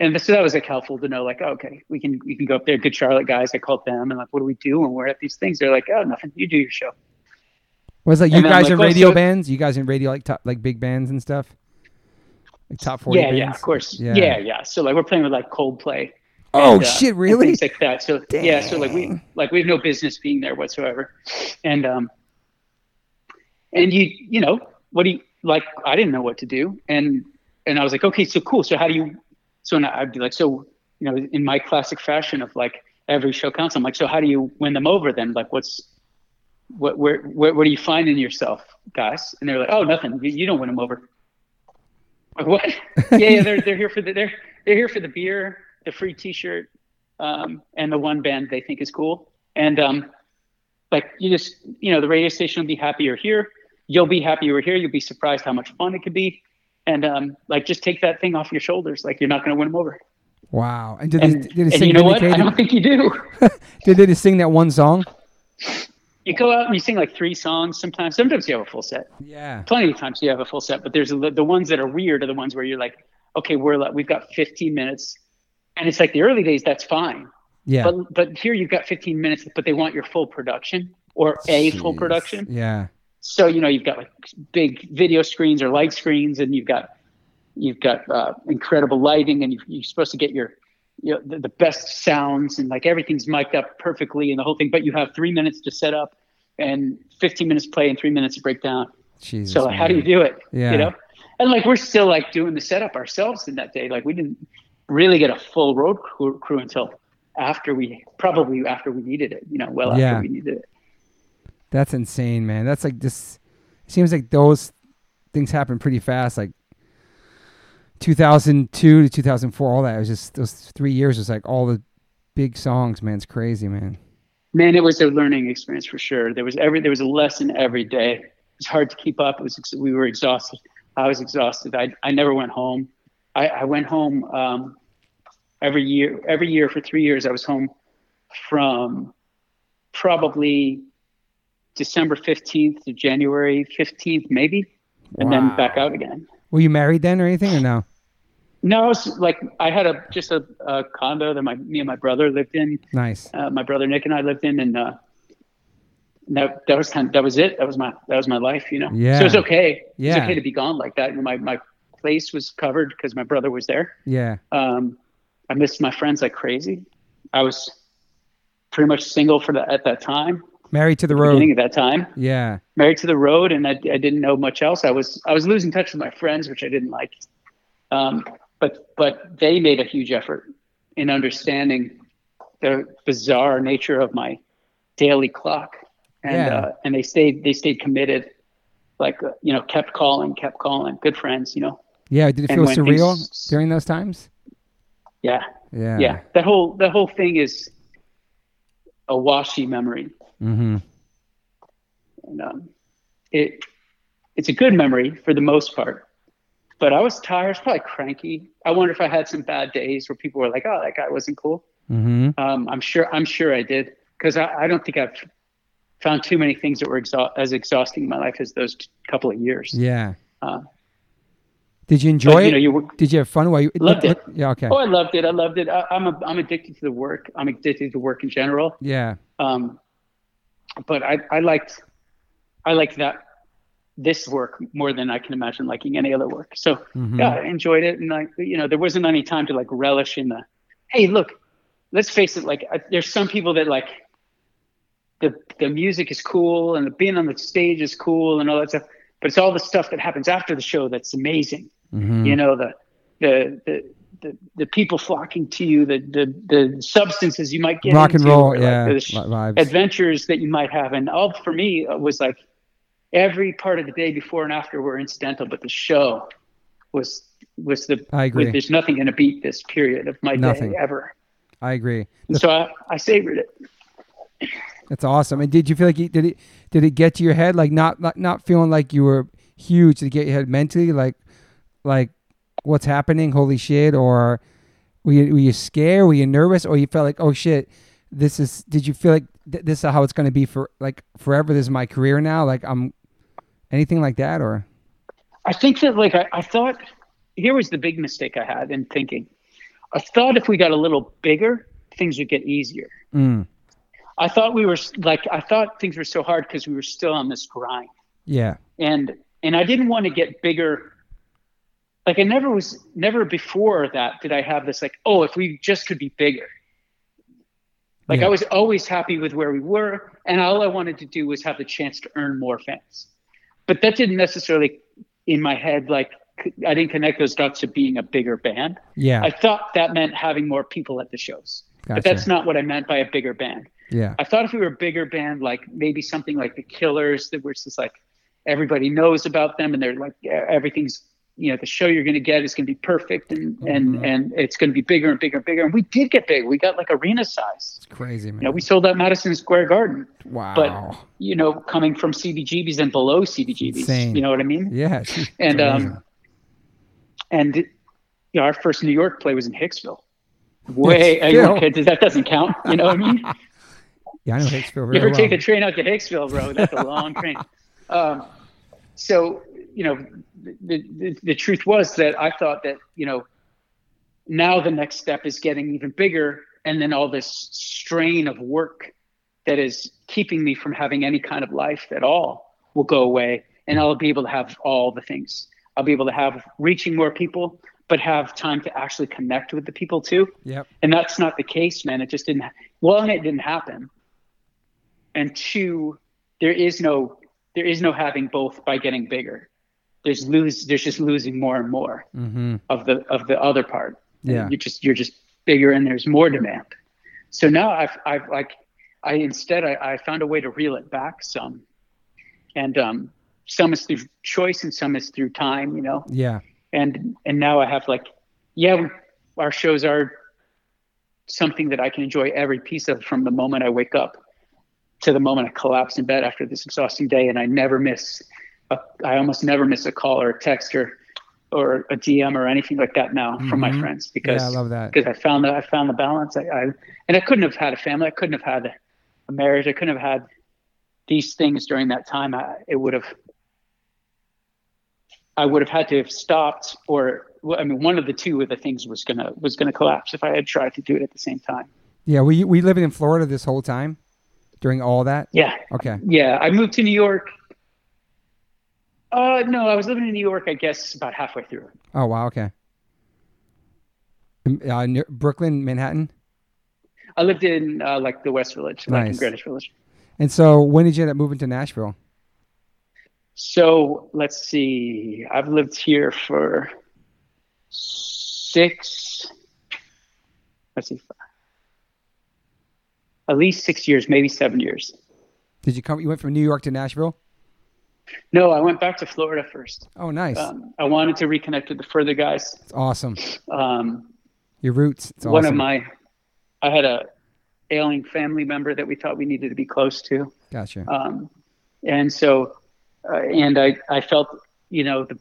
And so that was like helpful to know, like, oh, okay, we can we can go up there. Good Charlotte guys, I called them and like, what do we do when we're at these things? They're like, oh, nothing. You do your show. Was like you And then, guys like, in radio also- bands? You guys in radio like top like big bands and stuff? Like top forty yeah, bands? yeah, of course. Yeah. Yeah. yeah, So like we're playing with like Coldplay. Oh and, uh, shit, and really? Things like that. So yeah, so like we like we have no business being there whatsoever. And um and you you know, what do you like I didn't know what to do. And and I was like, okay, so cool. So how do you so and I'd be like, so you know, in my classic fashion of like every show counts, I'm like, so how do you win them over then? Like what's what where where what do you find in yourself, guys? And they're like, Oh, nothing. You, you don't win them over. Like, what? yeah, yeah, they're they're here for the they're they're here for the beer, the free T-shirt, um, and the one band they think is cool. And um, like you just you know the radio station will be happier here. You'll be happy you're here. You'll be surprised how much fun it could be. And um, like just take that thing off your shoulders. Like you're not going to win them over. Wow. And did, and, they, did they and you know what? I don't think you do. Did they just sing that one song? You go out and you sing like three songs. Sometimes, sometimes you have a full set. Yeah. plenty of times you have a full set, but there's the, the ones that are weird are the ones where you're like, okay, we're like, we've got 15 minutes, and it's like the early days, that's fine, Yeah. but but here you've got 15 minutes, but they want your full production or a full production. Yeah. So you know you've got like big video screens or light screens, and you've got you've got uh, incredible lighting, and you you're supposed to get your you know, the, the best sounds and like everything's mic'd up perfectly and the whole thing, but you have three minutes to set up and 15 minutes play and three minutes to break down. Jesus. So like, how do you do it? Yeah. You know, and like we're still like doing the setup ourselves in that day. Like we didn't really get a full road crew, crew until after we probably after we needed it. You know, well Yeah. after we needed it. That's insane, man. That's like this. It seems like those things happen pretty fast. Like 2002 to 2004, all that. It was just those three years was like all the big songs, man. It's crazy, man. Man, it was a learning experience for sure. There was every there was a lesson every day. It was hard to keep up. It was we were exhausted. I was exhausted. I I never went home. I, I went home um, every year. Every year for three years, I was home from probably December fifteenth to January fifteenth, maybe, and Wow. then back out again. Were you married then or anything or no? No, it was like I had a just a, a condo that my me and my brother lived in. Nice. uh, my brother Nick and I lived in, and uh, that that was kind of, that was it. That was my that was my life, you know. Yeah. So it was okay. It Yeah. was okay to be gone like that. My my place was covered because my brother was there. Yeah. Um, I missed my friends like crazy. I was pretty much single for that at that time, Married to the road. beginning of that time. Yeah. Married to the road, and I, I didn't know much else. I was I was losing touch with my friends, which I didn't like. Um, but but they made a huge effort in understanding the bizarre nature of my daily clock, and Yeah. uh, and they stayed they stayed committed, like uh, you know, kept calling, kept calling. Good friends, you know. Yeah. Did it feel surreal things- during those times? Yeah, Yeah. yeah. That whole that whole thing is a washy memory. Mm-hmm. and um, it it's a good memory for the most part. But I was tired, I was probably cranky. I wonder if I had some bad days where people were like, "Oh, that guy wasn't cool." Mm-hmm. Um, I'm sure I'm sure I did because I, I don't think I've found too many things that were as exhausting in my life as those t- couple of years. Yeah. Uh, Did you enjoy but, it? you know, you were, Did you have fun while you Loved it. Yeah. Okay. oh, I loved it. I loved it. I, I'm a, I'm addicted to the work. I'm addicted to work in general. Yeah. Um, but I, I liked, I liked that this work more than I can imagine liking any other work. So Mhm. yeah, I enjoyed it. And like, you know, there wasn't any time to like relish in the, Hey, look, let's face it. Like I, there's some people that like the, the music is cool and the being on the stage is cool and all that stuff, but it's all the stuff that happens after the show that's amazing Mhm. you know the the the the, the people flocking to you the, the the substances you might get Rock and into, roll. or, like, Yeah. adventures that you might have and all for me was like every part of the day before and after were incidental but the show was was the I agree. there's nothing going to beat this period of my Nothing. day ever I agree. and so I, I savored it That's awesome. And did you feel like you, did it did it get to your head like not not, not feeling like you were huge to get your head mentally like like what's happening? Holy shit! Or were you were you scared? Were you nervous? Or you felt like oh shit? This is. Did you feel like th- this is how it's going to be for like forever? This is my career now. Like I'm anything like that or I think that like I, I thought here was the big mistake I had in thinking. I thought if we got a little bigger, things would get easier. mm, I thought we were like I thought things were so hard because we were still on this grind. yeah And and I didn't want to get bigger. Like I never was never before that did I have this like, oh, if we just could be bigger. Like Yeah. I was always happy with where we were, and all I wanted to do was have the chance to earn more fans. But that didn't necessarily in my head like I didn't connect those dots to being a bigger band. yeah I thought that meant having more people at the shows. Gotcha. But that's not what I meant by a bigger band. yeah I thought if we were a bigger band, like maybe something like the Killers, that was just like everybody knows about them, and they're like everything's you know the show you're going to get is going to be perfect, and Mhm. and and it's going to be bigger and bigger and bigger. And we did get big. We got like arena size. it's crazy man You know, we sold out Madison Square Garden. wow But you know, coming from CBGBs and below CBGBs, Insane. you know what I mean? yeah And um, and you know, our first New York play was in Hicksville. Way Hicksville. okay, that doesn't count. You know what I mean? yeah I know Hicksville You ever well. take the train out to Hicksville, bro? That's a long train. Um, so, you know, the, the, the truth was that I thought that, you know, now the next step is getting even bigger. And then all this strain of work that is keeping me from having any kind of life at all will go away. And I'll be able to have all the things. I'll be able to have reaching more people, but have time to actually connect with the people too yep and that's not the case man it just didn't one it didn't happen and two there is no there is no having both by getting bigger there's lose there's just losing more and more mm-hmm. of the of the other part. Yeah. you're just you're just bigger and there's more demand. So now i've i've like i instead i, I found a way to reel it back some. And um some is through choice and some is through time you know? Yeah. And and now I have like, yeah, our shows are something that I can enjoy every piece of from the moment I wake up to the moment I collapse in bed after this exhausting day, and I never miss, a, I almost never miss a call or a text or or a DM or anything like that now from my Mhm. friends because yeah I love that because I found that I found the balance. I, I and I couldn't have had a family. I couldn't have had a marriage. I couldn't have had these things during that time. I, it would have. I would have had to have stopped, or I mean, one of the two of the things was gonna was gonna collapse if I had tried to do it at the same time. yeah we we living in Florida this whole time during all that Yeah, okay yeah. I moved to New York. Uh, no, I was living in New York. I guess about halfway through. Oh wow, okay. Uh, near Brooklyn, Manhattan. I lived in uh, like the West Village, like in Greenwich Village. And so, when did you end up moving to Nashville? So let's see. I've lived here for six. Let's see. At least six years, maybe seven years. Did you come? You went from New York to Nashville? No, I went back to Florida first. Oh, nice. Um, I wanted to reconnect with the further guys. It's awesome. Um, Your roots. It's one awesome. of my, I had a ailing family member that we thought we needed to be close to. Gotcha. Um, and so, uh, and I, I felt, you know, the,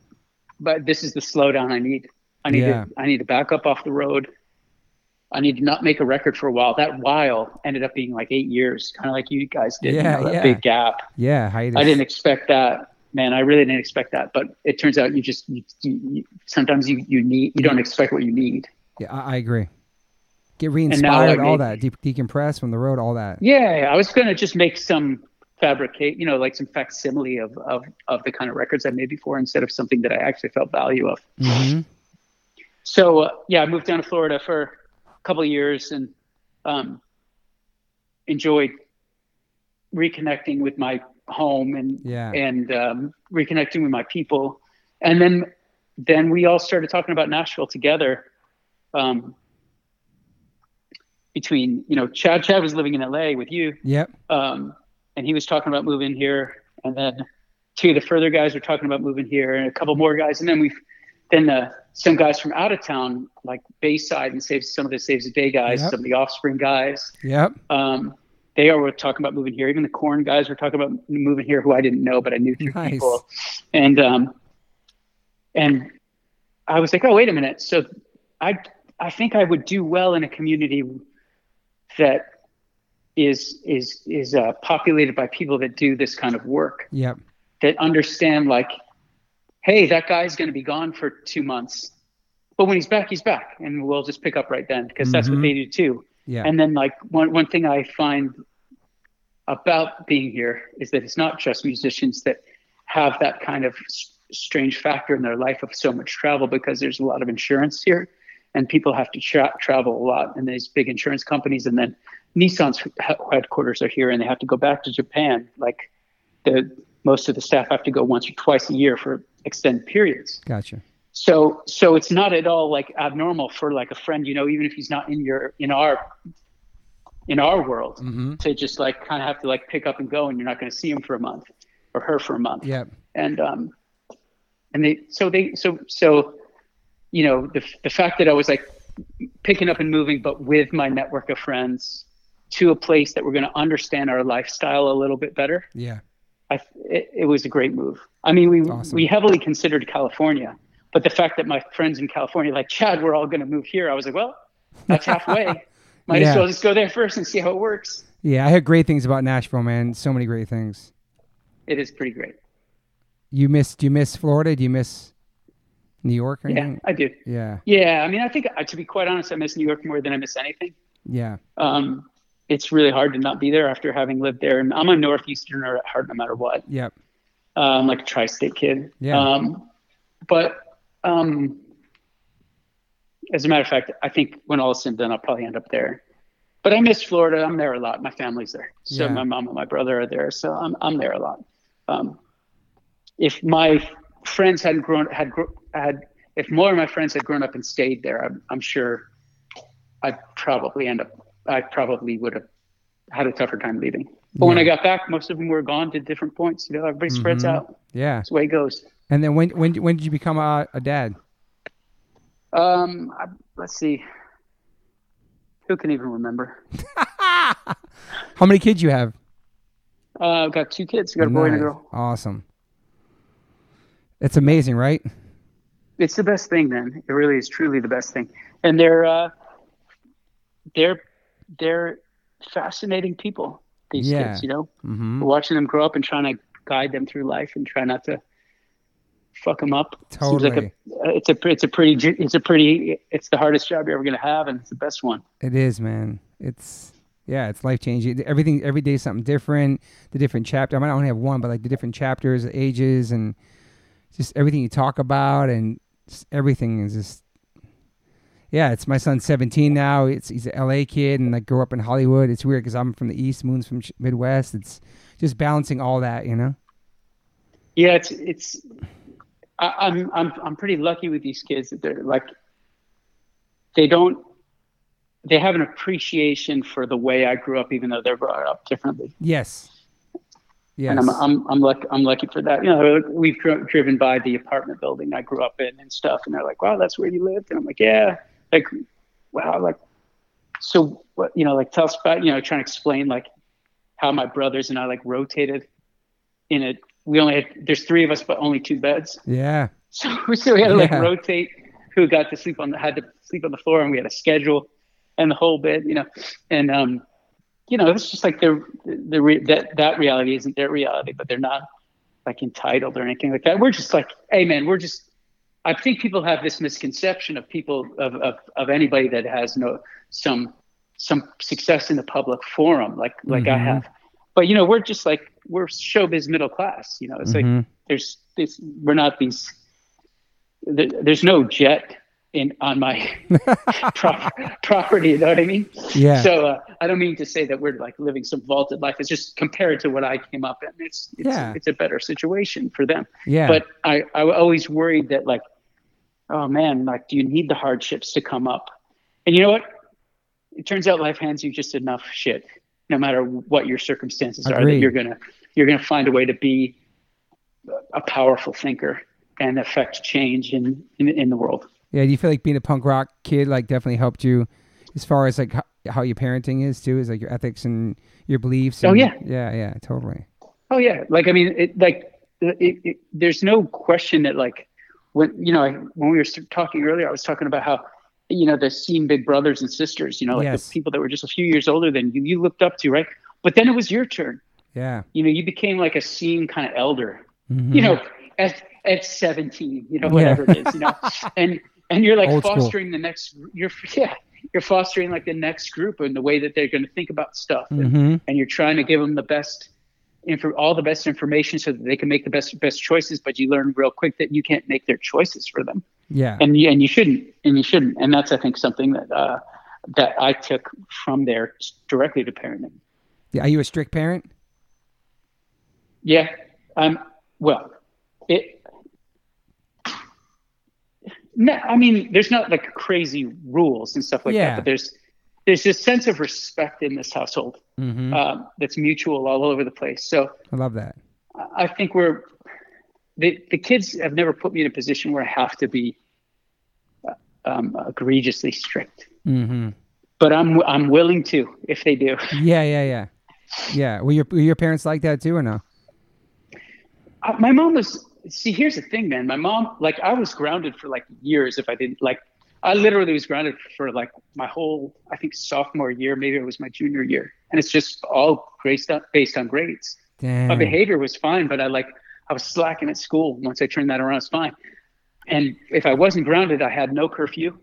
but this is the slowdown I need. I need Yeah. to, I need to back up off the road. I need to not make a record for a while. That while ended up being like eight years, kind of like you guys did. you Yeah, know, that yeah. big gap. yeah, hiatus. I didn't expect that, man. I really didn't expect that. But it turns out you just, you, you, you, sometimes you, you need, you don't expect what you need. Yeah, I, I agree. Get re-inspired, all that. De- decompress from the road, all that. Yeah, I was gonna just make some fabricate, you know, like some facsimile of of of the kind of records I made before, instead of something that I actually felt value of. hmm So uh, yeah, I moved down to Florida for couple of years and um, enjoyed reconnecting with my home and Yeah. and um, reconnecting with my people, and then then we all started talking about Nashville together. Um, between you know Chad Chad was living in LA with you Yep. um, and he was talking about moving here, and then two of the further guys were talking about moving here, and a couple more guys, and then we've then uh, some guys from out of town, like Bayside and Saves some of the Saves the Day guys, Yep. some of the Offspring guys. Yep. Um, they are were talking about moving here. Even the Korn guys were talking about moving here, who I didn't know, but I knew through Nice. people. And um, and I was like, oh wait a minute. So I I think I would do well in a community that is is is uh, populated by people that do this kind of work Yep. that understand like, hey, that guy's going to be gone for two months, but when he's back, he's back, and we'll just pick up right then because that's what they mm-hmm. do too. Yeah. And then like one one thing I find about being here is that it's not just musicians that have that kind of s- strange factor in their life of so much travel because there's a lot of insurance here and people have to tra- travel a lot and these big insurance companies and then Nissan's headquarters are here and they have to go back to Japan like the most of the staff have to go once or twice a year for extended periods gotcha. so so it's not at all like abnormal for like a friend you know even if he's not in your in our in our world mm-hmm. to just like kind of have to like pick up and go and you're not going to see him for a month or her for a month Yeah. and um and they so they so so you know the the fact that I was like picking up and moving but with my network of friends to a place that we're going to understand our lifestyle a little bit better Yeah. I, it, it was a great move. I mean, we Awesome. we heavily considered California, but the fact that my friends in California, like Chad, we're all going to move here. I was like, well, that's halfway. Might Yeah. as well just go there first and see how it works. Yeah. I heard great things about Nashville, man. So many great things. It is pretty great. You miss? Do you miss Florida? Do you miss New York or Yeah, anything? I do. Yeah. Yeah, I mean, I think uh, to be quite honest, I miss New York more than I miss anything. Yeah. Um, it's really hard to not be there after having lived there. And I'm a northeasterner at heart, no matter what. Yep. um, I'm like a tri-state kid. Yeah. Um, but um, as a matter of fact, I think when all is said and done, I'll probably end up there. But I miss Florida. I'm there a lot. My family's there, so Yeah. my mom and my brother are there. So I'm I'm there a lot. Um, if my friends hadn't grown had had if more of my friends had grown up and stayed there, I'm, I'm sure I'd probably end up. I probably would have had a tougher time leaving. But when I got back, most of them were gone to different points. You know, everybody spreads Mhm. out. Yeah. That's the way it goes. And then when when when did you become a, a dad? Um, I, let's see. Who can even remember? How many kids you have? Uh, I've got two kids. I got a boy and a girl. Awesome. It's amazing, right? It's the best thing, man. It really is truly the best thing. And they're uh, they're they're fascinating people. These Yeah. kids, you know, Mm-hmm. watching them grow up and trying to guide them through life and try not to fuck them up. Seems like Totally. a, it's a it's a pretty it's a pretty it's the hardest job you're ever gonna have and it's the best one. It is, man. It's yeah, it's life changing. Everything every day is something different. The different chapter. I might only have one, but like the different chapters, ages, and just everything you talk about, and everything is just. Yeah, it's my son's 17 now. It's he's an LA kid and like grew up in Hollywood. It's weird because I'm from the East, Moon's from Midwest. It's just balancing all that, you know. Yeah, it's it's. I, I'm I'm I'm pretty lucky with these kids that they're like. They don't. They have an appreciation for the way I grew up, even though they're brought up differently. Yes. Yes. And I'm I'm I'm lucky I'm lucky for that. You know, we've dri- driven by the apartment building I grew up in and stuff, and they're like, "Wow, that's where you lived," and I'm like, "Yeah." Like, wow, like, so what? You know, like tell us about you know trying to explain like how my brothers and I like rotated in it. We only had there's three of us, but only two beds, yeah. so so we had to like Yeah. rotate who got to sleep on the had to sleep on the floor, and we had a schedule and the whole bit you know, and um you know, it's just like the the re- that that reality isn't their reality, but they're not like entitled or anything like that. We're just like, hey man, we're just. I think people have this misconception of people of of, of anybody that has no some some success in the public forum, like like I Mhm. have. But you know, we're just like we're showbiz middle class. You know, it's like Mhm. there's this we're not these. There, there's no jet in on my pro- property. You know what I mean? Yeah. So uh, I don't mean to say that we're like living some vaulted life. It's just compared to what I came up in, it's it's, Yeah. it's a better situation for them. yeah. But I I always worried that like, oh man, like do you need the hardships to come up? And you know what? It turns out life hands you just enough shit, no matter what your circumstances are, that you're gonna you're gonna find a way to be a powerful thinker and affect change in in, in the world. yeah. Do you feel like being a punk rock kid like definitely helped you as far as like how, how your parenting is too? Is like your ethics and your beliefs? Oh, yeah. Yeah. Yeah. Totally. Oh yeah, like I mean, it, like it, it, there's no question that like when you know I, when we were talking earlier, I was talking about how you know the scene big brothers and sisters, you know, like Yes. the people that were just a few years older than you, you looked up to, right? But then it was your turn. Yeah. You know, you became like a scene kind of elder. Mhm. You know, at at 17, you know, whatever it is, you know, and and you're like Old school. fostering the next. You're yeah, you're fostering like the next group and the way that they're going to think about stuff and Mhm. and you're trying to give them the best info, all the best information so that they can make the best best choices but you learn real quick that you can't make their choices for them Yeah. and you, and you shouldn't and you shouldn't and that's i think something that uh, that i took from there directly to parenting yeah. Are you a strict parent? yeah um well it no i mean there's not like crazy rules and stuff like Yeah. that but there's there's this sense of respect in this household Mm-hmm. um, that's mutual all over the place so I love that. I think we're the the kids have never put me in a position where I have to be uh, um, egregiously strict, Mm-hmm. but I'm I'm willing to if they do. Yeah. Yeah. Yeah. Yeah. Were your were your parents like that too or no? Uh, my mom was see. Here's the thing, man. My mom like I was grounded for like years if I didn't like. I literally was grounded for like my whole I think sophomore year, maybe it was my junior year, and it's just all based on based on grades. Damn. my behavior was fine, but I like I was slacking at school. Once I turned that around, it's fine. And if I wasn't grounded, I had no curfew.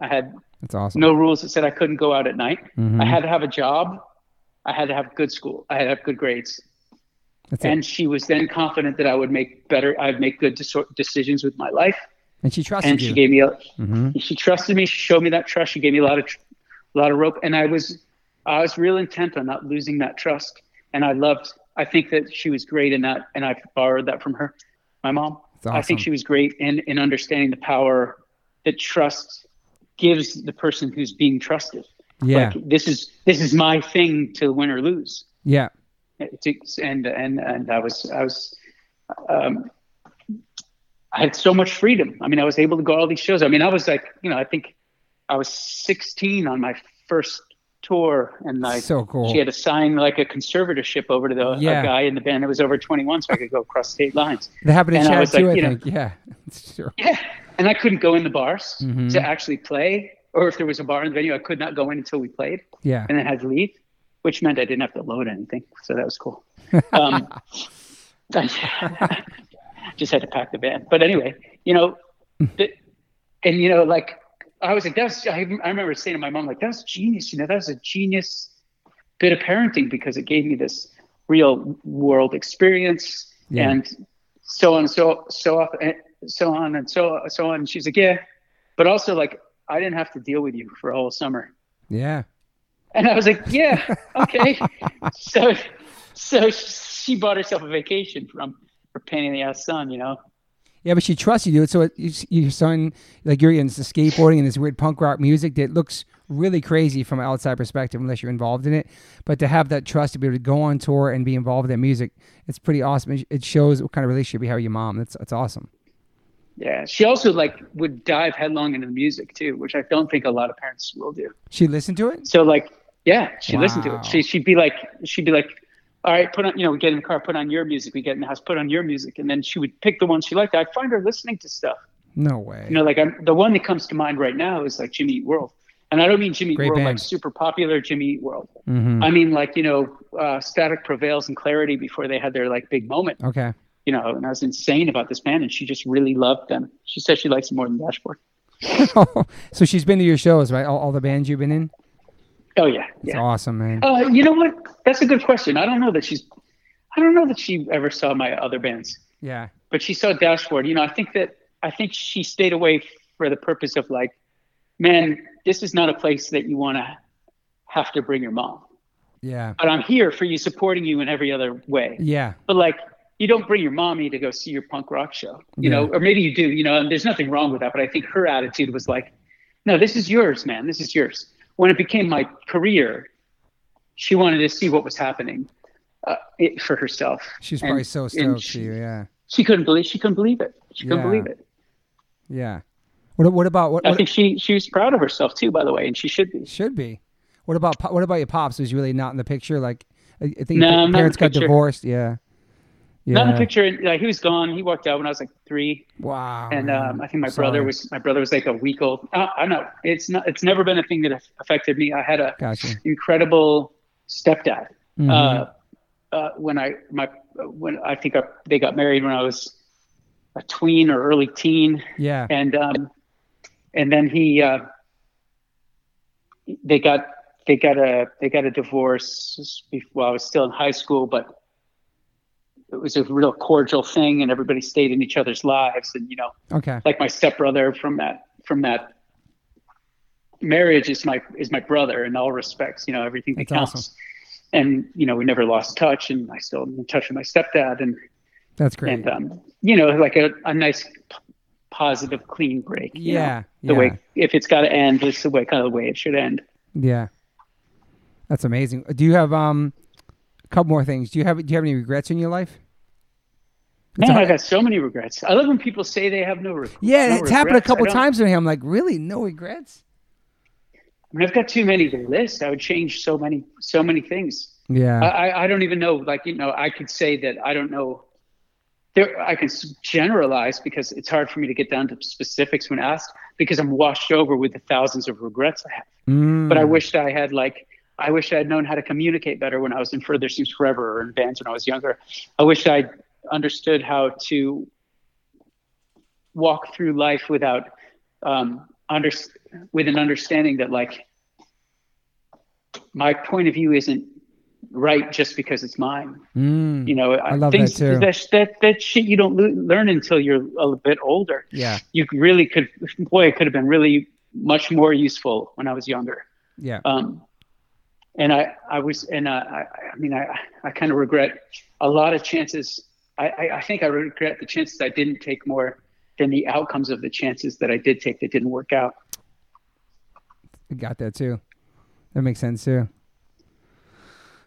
I had That's awesome. no rules that said I couldn't go out at night. Mhm. I had to have a job. I had to have good school. I had to have good grades. That's it. And she was then confident that I would make better. I'd make good decisions with my life. And she trusted And you. she gave me a. mm-hmm. She trusted me. She showed me that trust. She gave me a lot of, a lot of rope. And I was, I was real intent on not losing that trust. And I loved. I think that she was great in that, and I borrowed that from her, my mom. That's I think she was great in in understanding the power that trust gives the person who's being trusted. Yeah. Like this is this is my thing to win or lose. yeah. And and and I was I was um, I had so much freedom. I mean, I was able to go all these shows. I mean, I was like, you know, I think I was 16 on my first tour, and like So cool. she had to sign like a conservatorship over to the Yeah. a guy in the band that was over 21, so I could go across state lines. That happened in and I chat was like, too, I you know- think. Yeah. It's true. Yeah, and I couldn't go in the bars Mhm. to actually play, or if there was a bar in the venue, I could not go in until we played Yeah. and then had to leave, which meant I didn't have to load anything. So that was cool. Um, just had to pack the van. But anyway, you know, hmm. the, and you know, like I was like, that's, I, I remember saying to my mom, like, that's genius. You know, that was a genius bit of parenting because it gave me this real world experience Yeah. and so on, so, so off, and so on and so, so on. And she's like, yeah, but also like, I didn't have to deal with you for a whole summer. Yeah. And I was like, yeah, okay. so, so she bought herself a vacation from her pain in the ass son, you know. Yeah, but she trusts you, dude. So it, you, your son, like you're into skateboarding and this weird punk rock music that looks really crazy from an outside perspective, unless you're involved in it. But to have that trust to be able to go on tour and be involved in that music, it's pretty awesome. It shows what kind of relationship you have with your mom. That's that's awesome. Yeah, she also like would dive headlong into the music too, which I don't think a lot of parents will do. She listened to it. So like, yeah, she Wow. listened to it. She she'd be like, she'd be like, all right, put on, you know, we get in the car, put on your music. We get in the house, put on your music, and then she would pick the ones she liked. I'd find her listening to stuff. No way. You know, like I'm, the one that comes to mind right now is like Jimmy Eat World, and I don't mean Jimmy Eat Great World band. like super popular Jimmy Eat World. hmm I mean like you know, uh, Static Prevails and Clarity before they had their like big moment. Okay. You know, and I was insane about this band, and she just really loved them. She said she likes them more than Dashboard. so she's been to your shows, right? All, all the bands you've been in. Oh yeah, It's yeah. awesome, man. Uh, you know what? That's a good question. I don't know that she's. I don't know that she ever saw my other bands, Yeah. but she saw Dashboard. You know, I think that I think she stayed away for the purpose of like, man, this is not a place that you want to have to bring your mom. Yeah. But I'm here for you, supporting you in every other way. Yeah. But like, you don't bring your mommy to go see your punk rock show, you know, or maybe you do, you know, and there's nothing wrong with that. But I think her attitude was like, no, this is yours, man. This is yours. When it became my career, she wanted to see what was happening uh, it, for herself. She's And- probably so stoked she, you. Yeah. she couldn't believe she couldn't believe it. She couldn't Yeah. believe it. Yeah. What, what about what, I what think she she was proud of herself too, by the way, and she should be. should be? What about what about your pops? Was he really not in the picture? Like, I, think No, your parents got divorced. Yeah. Yeah. Not in the picture. Like, he was gone. He walked out when I was like three. Wow. and um, I think my Sorry. brother was my brother was like a week old. Uh, I know it's not. It's never been a thing that affected me. I had a Gotcha. incredible stepdad. Mhm. Uh, uh, when I my when I think I, they got married when I was a tween or early teen, yeah. and um, and then he uh, they got they got a they got a divorce while I was still in high school, but it was a real cordial thing, and everybody stayed in each other's lives, and you know Okay. like my stepbrother from that from that marriage is my is my brother in all respects you know everything that That's counts awesome. and you know we never lost touch and i still am in touch with my stepdad and That's great. and um you know like a, a nice positive clean break you know, Yeah, the yeah. way if it's got to end this is the way kind of the way it should end yeah. That's amazing. Do you have um a couple more things? Do you have do you have any regrets in your life? It's man i got so many regrets i love when people say they have no, yeah, no it's happened a couple times to me. I'm like, really? No regrets? I mean, I've got too many to list. I would change so many, so many things. Yeah. I, I- don't even know. Like, you know, I could say that I don't know. There, I can generalize because it's hard for me to get down to specifics when asked because I'm washed over with the thousands of regrets I have. Mm. But I wished I had like, I wish I had known how to communicate better when I was in Further Seems Forever or in bands when I was younger. I wish I understood how to walk through life without um, under, with an understanding that like my point of view isn't right just because it's mine. Mm. You know, I love things, that too. That, that that shit you don't le- learn until you're a bit older. Yeah. You really could, boy, it could have been really much more useful when I was younger. Yeah. Um, and I, I was, and uh, I, I mean, I, I kind of regret a lot of chances. I, I, I think I regret the chances I didn't take more than the outcomes of the chances that I did take that didn't work out. Got that too. That makes sense too.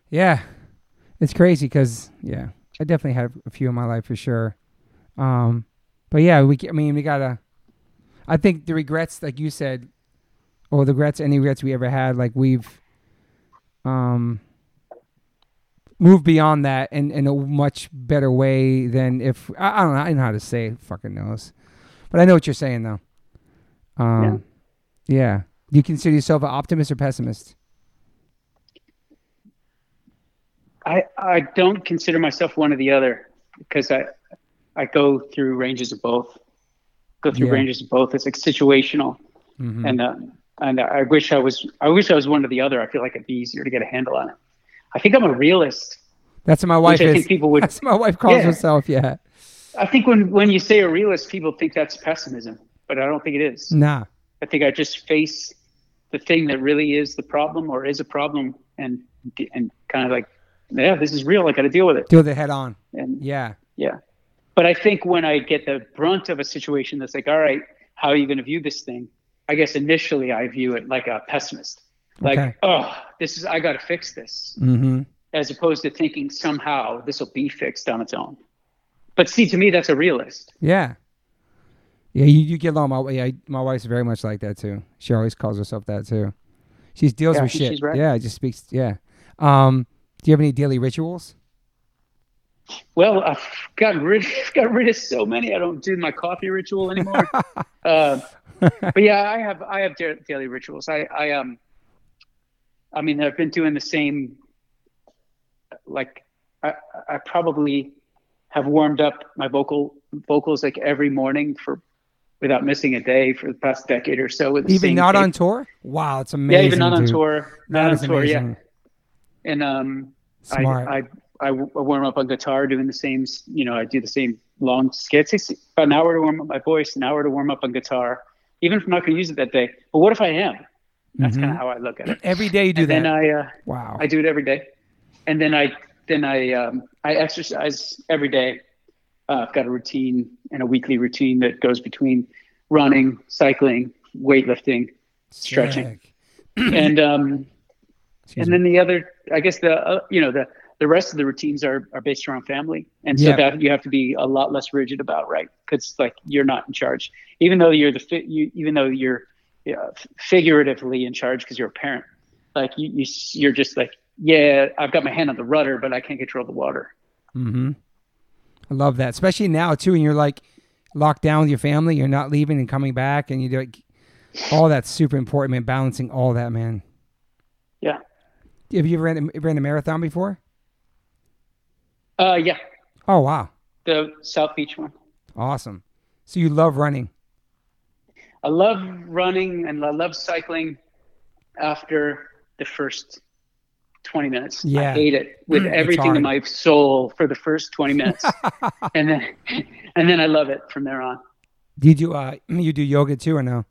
Yeah, it's crazy because yeah, I definitely had a few in my life for sure. Um, but yeah, we. I mean, we gotta. I think the regrets, like you said, or the regrets, any regrets we ever had, like we've, um, move beyond that in in a much better way than if I, I don't know. I don't know how to say. it, Fucking knows, but I know what you're saying though. Um, yeah. Do you consider yourself an optimist or pessimist? I, I don't consider myself one or the other because I I go through ranges of both. Go through Yeah. ranges of both. It's like situational, Mhm. and uh, and I wish I was I wish I was one or the other. I feel like it'd be easier to get a handle on it. I think I'm a realist. That's what my wife Which I is. think people would. That's what my wife calls Yeah. herself. Yeah. I think when when you say a realist, people think that's pessimism, but I don't think it is. Nah. I think I just face the thing that really is the problem or is a problem and and kind of like yeah this is real i got to deal with it Deal with it head on. and Yeah. yeah but i think when i get the brunt of a situation that's like all right how are you going to view this thing i guess initially i view it like a pessimist like Okay. oh this is i got to fix this Mm-hmm. as opposed to thinking somehow this will be fixed on its own but see to me that's a realist Yeah. Yeah, you, you get along. My yeah, my wife's very much like that too. She always calls herself that too. She deals Yeah, with shit. she's right. Yeah, just speaks. Yeah. Um, do you have any daily rituals? Well, I've gotten rid got rid of so many. I don't do my coffee ritual anymore. uh, but yeah, I have I have daily rituals. I I um, I mean, I've been doing the same. Like, I I probably have warmed up my vocal vocals like every morning for without missing a day for the past decade or so. With the Even not tape. on tour? Wow, it's amazing. yeah, even not on tour, not That on tour. Yeah, and um, Smart. I, I I warm up on guitar doing the same, you know, I do the same long skits. It's about an hour to warm up my voice, an hour to warm up on guitar, even if I'm not going to use it that day. But what if I am? That's kind Mhm. of how I look at it. Every day you do and that. then I, uh, wow. I do it every day. And then I, then I, um, I exercise every day. Uh, I've got a routine and a weekly routine that goes between running, cycling, weightlifting, stretching. And um, Excuse and me. then the other i guess the uh, you know the the rest of the routines are are based around family and so Yeah. that you have to be a lot less rigid about right because like you're not in charge even though you're the fi- you, even though you're yeah, figuratively in charge because you're a parent like you, you you're just like yeah i've got my hand on the rudder but i can't control the water Mm-hmm. I love that, especially now too, and you're like locked down with your family. You're not leaving and coming back, and you do like all that's super important, man. Balancing all that, man. yeah Have you ever ran ran a marathon before? Uh yeah Oh wow, the south beach one awesome. So you love running. I love running and I love cycling after the first 20 minutes. Yeah. I hate it with It's everything in my soul for the first 20 minutes. and then and then I love it from there on. Did you uh you do yoga too or no?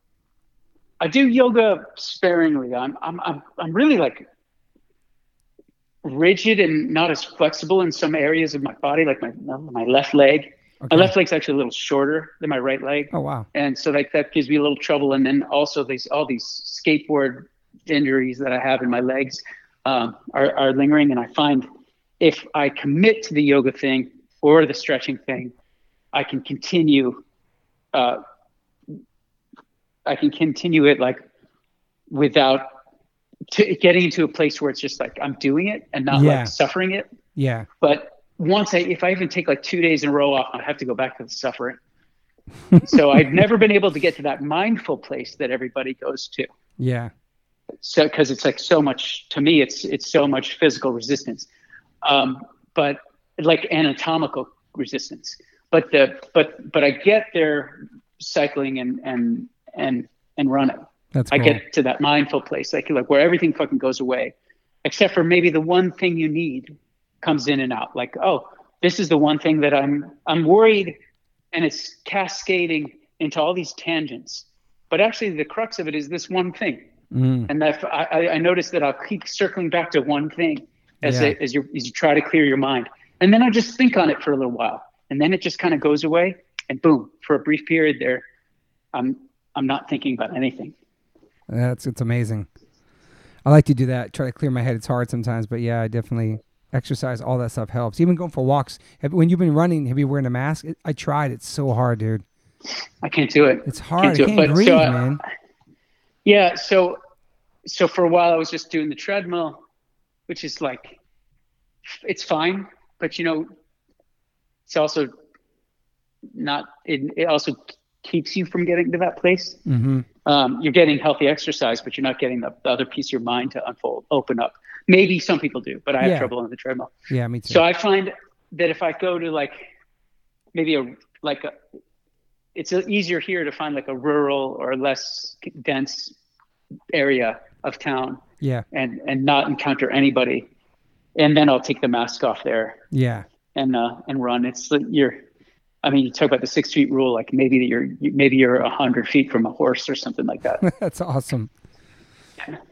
I do yoga sparingly. I'm I'm I'm I'm really like rigid and not as flexible in some areas of my body like my my left leg. Okay. My left leg's actually a little shorter than my right leg. Oh wow. and so like that gives me a little trouble and then also these all these skateboard injuries that i have in my legs um, are, are lingering and i find if i commit to the yoga thing or the stretching thing i can continue uh, i can continue it like without t- getting into a place where it's just like i'm doing it and not Yeah. like suffering it Yeah. but once I, if I even take like two days in a row off, I have to go back to the suffering. so I've never been able to get to that mindful place that everybody goes to. Yeah. So because it's like so much to me, it's it's so much physical resistance, um, but like anatomical resistance. But the but but I get there cycling and and and and running. That's I cool. get to that mindful place, like like where everything fucking goes away, except for maybe the one thing you need comes in and out. Like, oh, this is the one thing that I'm I'm worried, and it's cascading into all these tangents. But actually, the crux of it is this one thing, Mm. and that I, I- I notice that I'll keep circling back to one thing as Yeah. a, as you as you try to clear your mind, and then I just think on it for a little while, and then it just kind of goes away, and boom, for a brief period there, I'm I'm not thinking about anything. That's it's amazing. I like to do that. Try to clear my head. It's hard sometimes, but yeah, I definitely exercise. All that stuff helps. Even going for walks. Have, when you've been running, have you been wearing a mask? It, I tried. It's so hard, dude. I can't do it. It's hard. I do it, can't but breathe, so I- man. Yeah, so so for a while I was just doing the treadmill, which is like it's fine, but you know, it's also not it, it also keeps you from getting to that place. Mm-hmm. Um, you're getting healthy exercise, but you're not getting the, the other piece of your mind to unfold, open up. Maybe some people do, but I have Yeah. trouble on the treadmill. Yeah, me too. So I find that if I go to like maybe a like a it's easier here to find like a rural or less dense area of town yeah, and and not encounter anybody and then I'll take the mask off there yeah, and uh and run it's you're I mean, you talk about the six feet rule, like maybe you're maybe you're a hundred feet from a horse or something like that. That's awesome.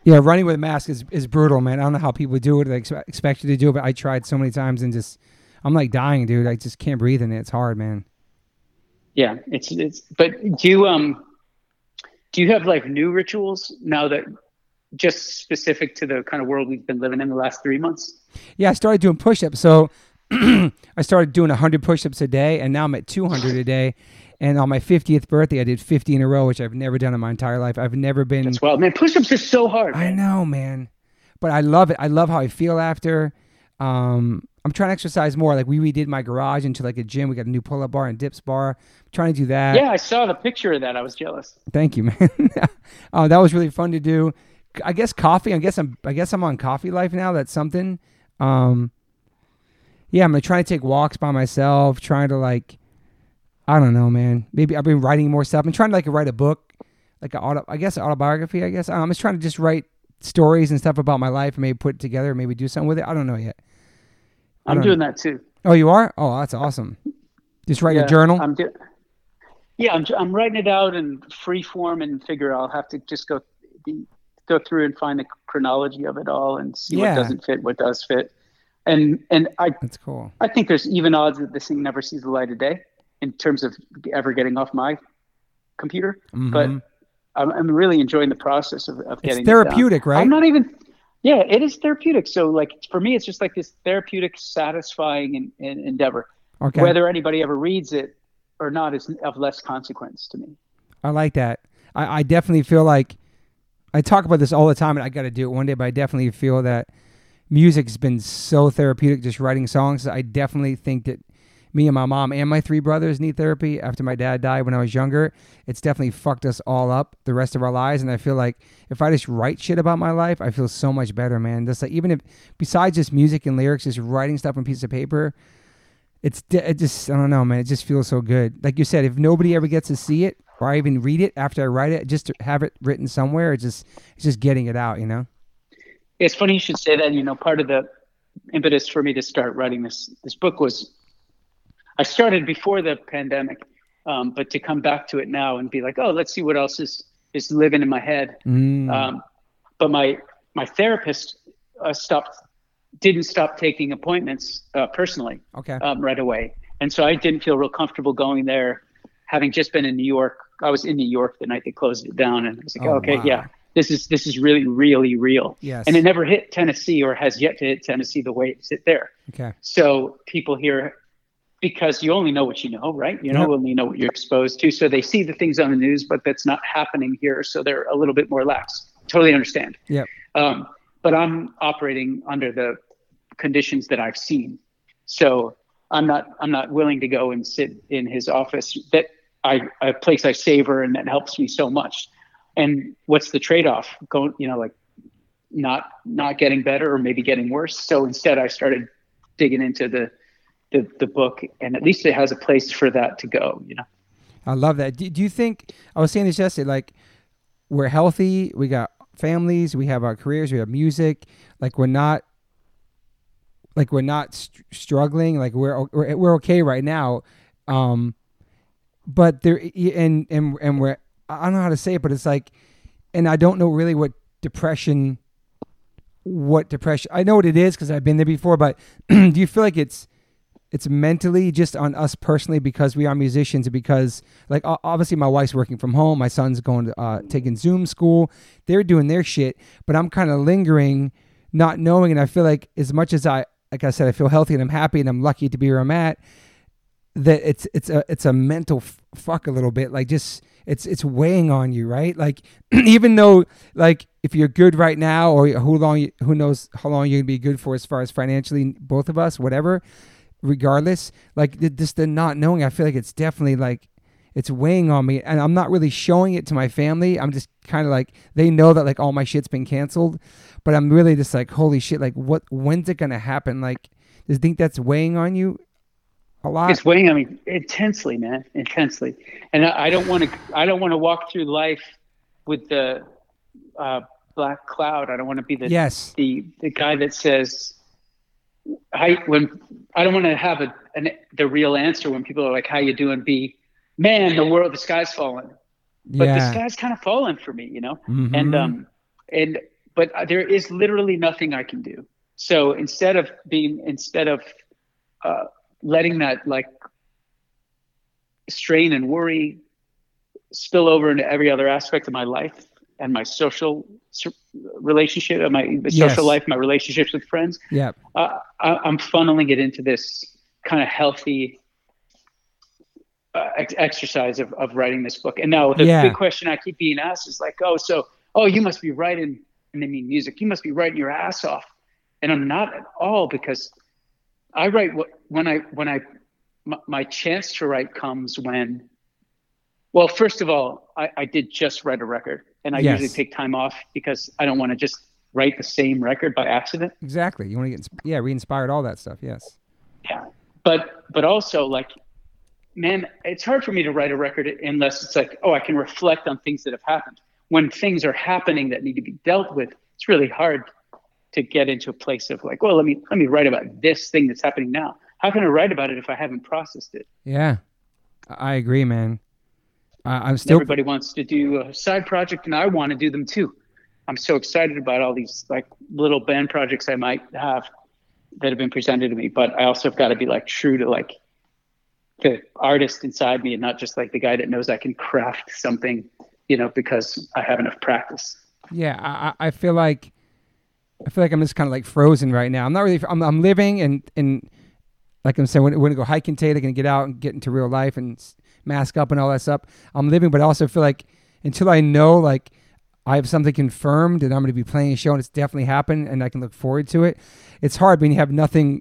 Yeah, running with a mask is, is brutal, man. I don't know how people do it. They expect you to do it, but I tried so many times and just, I'm like dying, dude. I just can't breathe in it. It's hard, man. Yeah, it's it's. But do you um, do you have like new rituals now that just specific to the kind of world we've been living in the last three months? Yeah, I started doing push-ups. So I started doing 100 push-ups a day, and now I'm at 200 a day. And on my 50th birthday, I did 50 in a row, which I've never done in my entire life. I've never been. That's well, man. Push-ups are so hard. I know, man. But I love it. I love how I feel after. Um, I'm trying to exercise more. Like we redid my garage into like a gym. We got a new pull-up bar and dips bar. I'm trying to do that. Yeah, I saw the picture of that. I was jealous. Thank you, man. uh, that was really fun to do. I guess coffee. I guess I'm. I guess I'm on coffee life now. That's something. Um, yeah, I'm gonna try to take walks by myself. Trying to like, I don't know, man. Maybe I've been writing more stuff. I'm trying to like write a book, like an auto. I guess autobiography. I guess I'm just trying to just write stories and stuff about my life and maybe put it together. Maybe do something with it. I don't know yet. I I'm doing know. that too. Oh, you are? Oh, that's awesome. Just write yeah, a journal. I'm do- yeah, I'm I'm writing it out in free form and figure I'll have to just go go through and find the chronology of it all and see Yeah. what doesn't fit, what does fit. And and I That's cool. I think there's even odds that this thing never sees the light of day in terms of ever getting off my computer. Mhm. But I'm, I'm really enjoying the process of, of It's getting it therapeutic, right? I'm not even. Yeah, it is therapeutic. So like for me, it's just like this therapeutic, satisfying in, in, endeavor. okay. Whether anybody ever reads it or not is of less consequence to me. I like that. I, I definitely feel like I talk about this all the time, and I got to do it one day. But I definitely feel that music's been so therapeutic. Just writing songs. I definitely think that me and my mom and my three brothers need therapy. After my dad died when I was younger, it's definitely fucked us all up the rest of our lives. And I feel like if I just write shit about my life, I feel so much better, man. Just like even if besides just music and lyrics, just writing stuff on piece of paper. It's it just I don't know, man. It just feels so good. Like you said, if nobody ever gets to see it or I even read it after I write it, just to have it written somewhere, it's just it's just getting it out, you know. It's funny you should say that. You know, part of the impetus for me to start writing this this book was I started before the pandemic, um, but to come back to it now and be like, oh, let's see what else is is living in my head. Mm. Um, but my my therapist uh, stopped didn't stop taking appointments uh, personally okay. um, right away, and so I didn't feel real comfortable going there. Having just been in New York, I was in New York the night they closed it down, and I was like, Oh, okay, wow. yeah, this is this is really really real. Yes. And it never hit Tennessee or has yet to hit Tennessee the way it's hit there. okay. So people here, because you only know what you know, right? You know, Yep. only know what you're exposed to. So they see the things on the news, but that's not happening here. So they're a little bit more lax. Totally understand. Yeah. Um, but I'm operating under the conditions that I've seen. So I'm not I'm not willing to go and sit in his office that I a place I savor and that helps me so much. And what's the trade-off? Going, you know, like not not getting better or maybe getting worse. So instead I started digging into the the, the book and at least it has a place for that to go, you know. I love that. Do, do you think I was saying this yesterday? Like we're healthy, we got families, we have our careers, we have music. Like we're not, like we're not st- struggling. Like we're, we're we're okay right now. Um, but there and and and we're I don't know how to say it, but it's like, and I don't know really what depression, what depression. I know what it is because I've been there before. But do you feel like it's it's mentally just on us personally because we are musicians because like obviously my wife's working from home my son's going to uh, taking zoom school they're doing their shit but i'm kind of lingering not knowing and i feel like as much as i like i said i feel healthy and i'm happy and i'm lucky to be where i'm at that it's it's a it's a mental f- fuck a little bit like just it's it's weighing on you right? Like even though like if you're good right now or who long you, who knows how long you're gonna be good for as far as financially both of us whatever regardless like th- just the not knowing i feel like it's definitely like it's weighing on me. And i'm not really showing it to my family. I'm just kind of like they know that like all my shit's been canceled. But i'm really just like holy shit like what when's it gonna happen? Like do you think that's weighing on you a lot It's weighing on me intensely, man, intensely. And I, I don't want to. I don't want to walk through life with the uh, black cloud. I don't want to be the yes the the guy that says, I when I don't want to have a an, the real answer when people are like, "How you doing?" Be, man, the world, the sky's falling. But yeah. the sky's kind of falling for me, you know. Mhm. And um, and but there is literally nothing I can do. So instead of being, instead of uh, letting that like strain and worry spill over into every other aspect of my life and my social relationship, my my Yes. social life, my relationships with friends, yeah. uh, I, I'm funneling it into this kind of healthy uh, ex- exercise of, of writing this book. And now the Yeah. big question I keep being asked is like, oh, so, oh, you must be writing, and they mean music. You must be writing your ass off. And I'm not at all because I write what, when I, when I, my, my chance to write comes when, well, first of all, I, I did just write a record and I Yes. usually take time off because I don't want to just write the same record by accident. Exactly. You want to get yeah re-inspired all that stuff. Yes. Yeah. But but also like man, it's hard for me to write a record unless it's like, oh, I can reflect on things that have happened. When things are happening that need to be dealt with, it's really hard to get into a place of like, well, let me let me write about this thing that's happening now. How can I write about it if I haven't processed it? Yeah. I agree, man. I I'm still Everybody wants to do a side project, and I want to do them too. I'm so excited about all these like little band projects I might have that have been presented to me, but I also have got to be like true to like the artist inside me, and not just like the guy that knows I can craft something, you know, because I have enough practice. Yeah, I, I I feel like I feel like I'm just kind of like frozen right now. I'm not really. I'm, I'm living and and like I'm saying, we're, we're gonna go hiking today. They're gonna get out and get into real life and mask up and all that stuff. I'm living, but I also feel like until I know like I have something confirmed and I'm gonna be playing a show and it's definitely happened and I can look forward to it. It's hard when you have nothing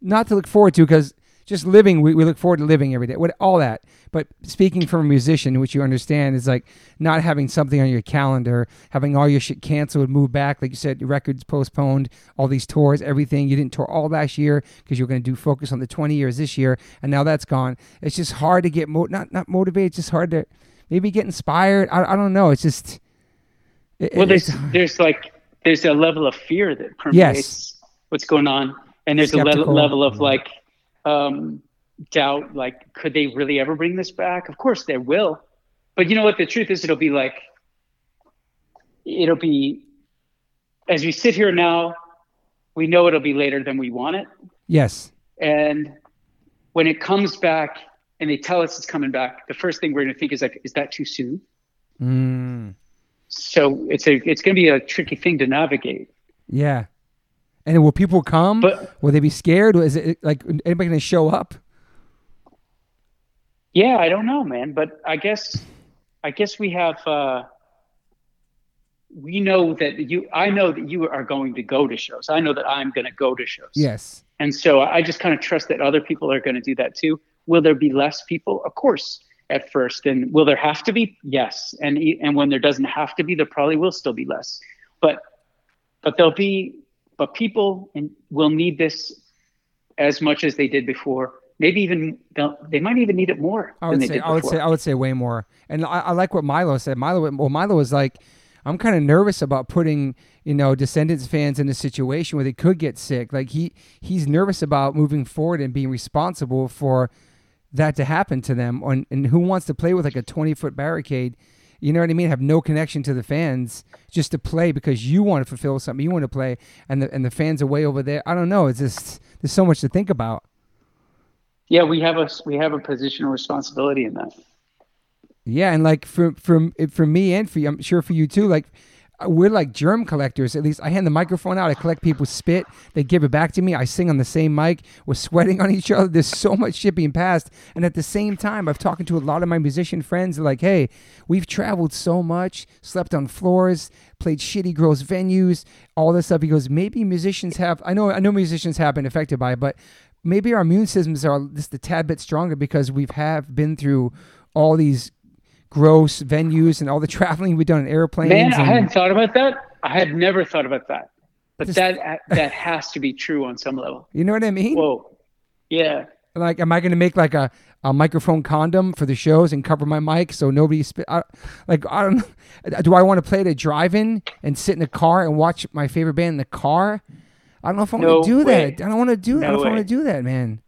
not to look forward to because just living we, we look forward to living every day what all that. But speaking from a musician which you understand is like not having something on your calendar having all your shit canceled moved back like you said your records postponed all these tours everything. You didn't tour all last year because you were going to do focus on the 20 years this year and now that's gone. It's just hard to get mo- not not motivated it's just hard to maybe get inspired. I, I don't know. It's just it- Well, there's there's like there's a level of fear that permeates what's going on, and there's a Skeptical. level level of like um, doubt. Like, could they really ever bring this back? Of course they will, but you know what? The truth is, it'll be like it'll be as we sit here now. We know it'll be later than we want it, yes and when it comes back and they tell us it's coming back, the first thing we're going to think is like, is that too soon? mm, So it's a it's going to be a tricky thing to navigate. yeah and will people come But Will they be scared? Is it like anybody going to show up? yeah, I don't know, man. But I guess I guess we have uh, we know that you. I know that you are going to go to shows. I know that I'm going to go to shows. Yes. And so I just kind of trust that other people are going to do that too. Will there be less people? Of course, at first. And will there have to be? Yes. And and when there doesn't have to be, there probably will still be less. But but there'll be but people will need this as much as they did before. Maybe even they'll, might even need it more I than would they say did I would say I would say way more. And I, I like what Milo said. Milo well Milo was like I'm kind of nervous about putting, you know, Descendants fans in a situation where they could get sick. Like he he's nervous about moving forward and being responsible for that to happen to them. On and who wants to play with like a 20 foot barricade? You know what I mean? Have no connection to the fans just to play because you want to fulfill something you want to play, and the and the fans are way over there. I don't know. It's just there's so much to think about. yeah, we have a we have a position of responsibility in that. Yeah, and like for for for me and for you, I'm sure for you too. Like we're like germ collectors. At least I hand the microphone out. I collect people's spit. They give it back to me. I sing on the same mic. We're sweating on each other. There's so much shit being passed. And at the same time, I've talking to a lot of my musician friends. Like, "Hey, we've traveled so much, slept on floors, played shitty, gross venues, all this stuff." He goes, "Maybe musicians have. I know. I know musicians have been affected by it, but." Maybe our immune systems are just a tad bit stronger because we've have been through all these gross venues and all the traveling we've done in airplanes. Man, I hadn't thought about that. I had never thought about that. But Just- that uh, that has to be true on some level. you know what I mean? Whoa. Yeah. like, am I going to make like a, a microphone condom for the shows and cover my mic so nobody spit? I, like, I don't. Do I want to play at a drive-in and sit in a car and watch my favorite band in the car? I don't know if I No want to do way. that. I don't want to do that. I don't know if I want to do that, man.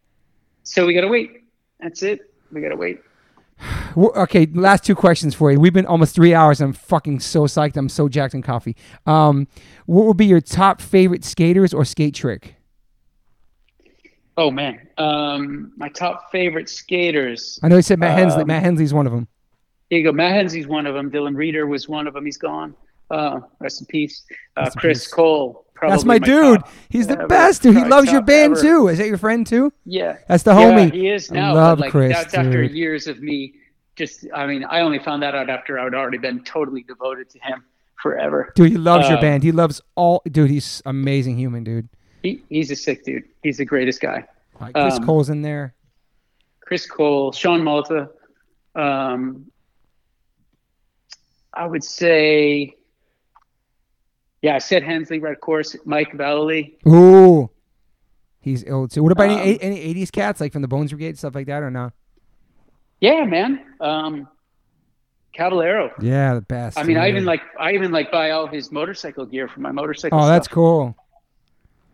So we gotta wait. That's it. We gotta wait. Okay, last two questions for you. We've been almost three hours. I'm fucking so psyched. I'm so jacked on coffee. Um, what would be your top favorite skaters or skate trick? Oh man, um, my top favorite skaters. I know you said Matt Hensley. Um, Matt Hensley's one of them. Here you go. Matt Hensley's one of them. Dylan Rieder was one of them. He's gone. Uh, rest in peace. Uh, Chris peace. Cole. Probably That's my, dude. top He's the ever. best, dude. He loves your band ever. too. Is that your friend too? Yeah. That's the Yeah, homie. he is I now. love but like Chris, that's after years of me. Just, I mean, I only found that out after I'd already been totally devoted to him forever. Dude, he loves your Uh, band. He loves all. Dude, he's amazing human, dude. He, he's a sick dude. He's the greatest guy. Like, Chris Um, Cole's in there. Chris Cole, Sean Malto. Um, I would say, yeah, I said Hensley, Red Course, Mike Vallely. Ooh, he's ill too. What about any Um, any '80s cats like from the Bones Brigade stuff like that or not? Yeah, man. Um, Caballero. Yeah, the best. I mean, I even like, I even like buy all his motorcycle gear for my motorcycle. Oh, that's cool.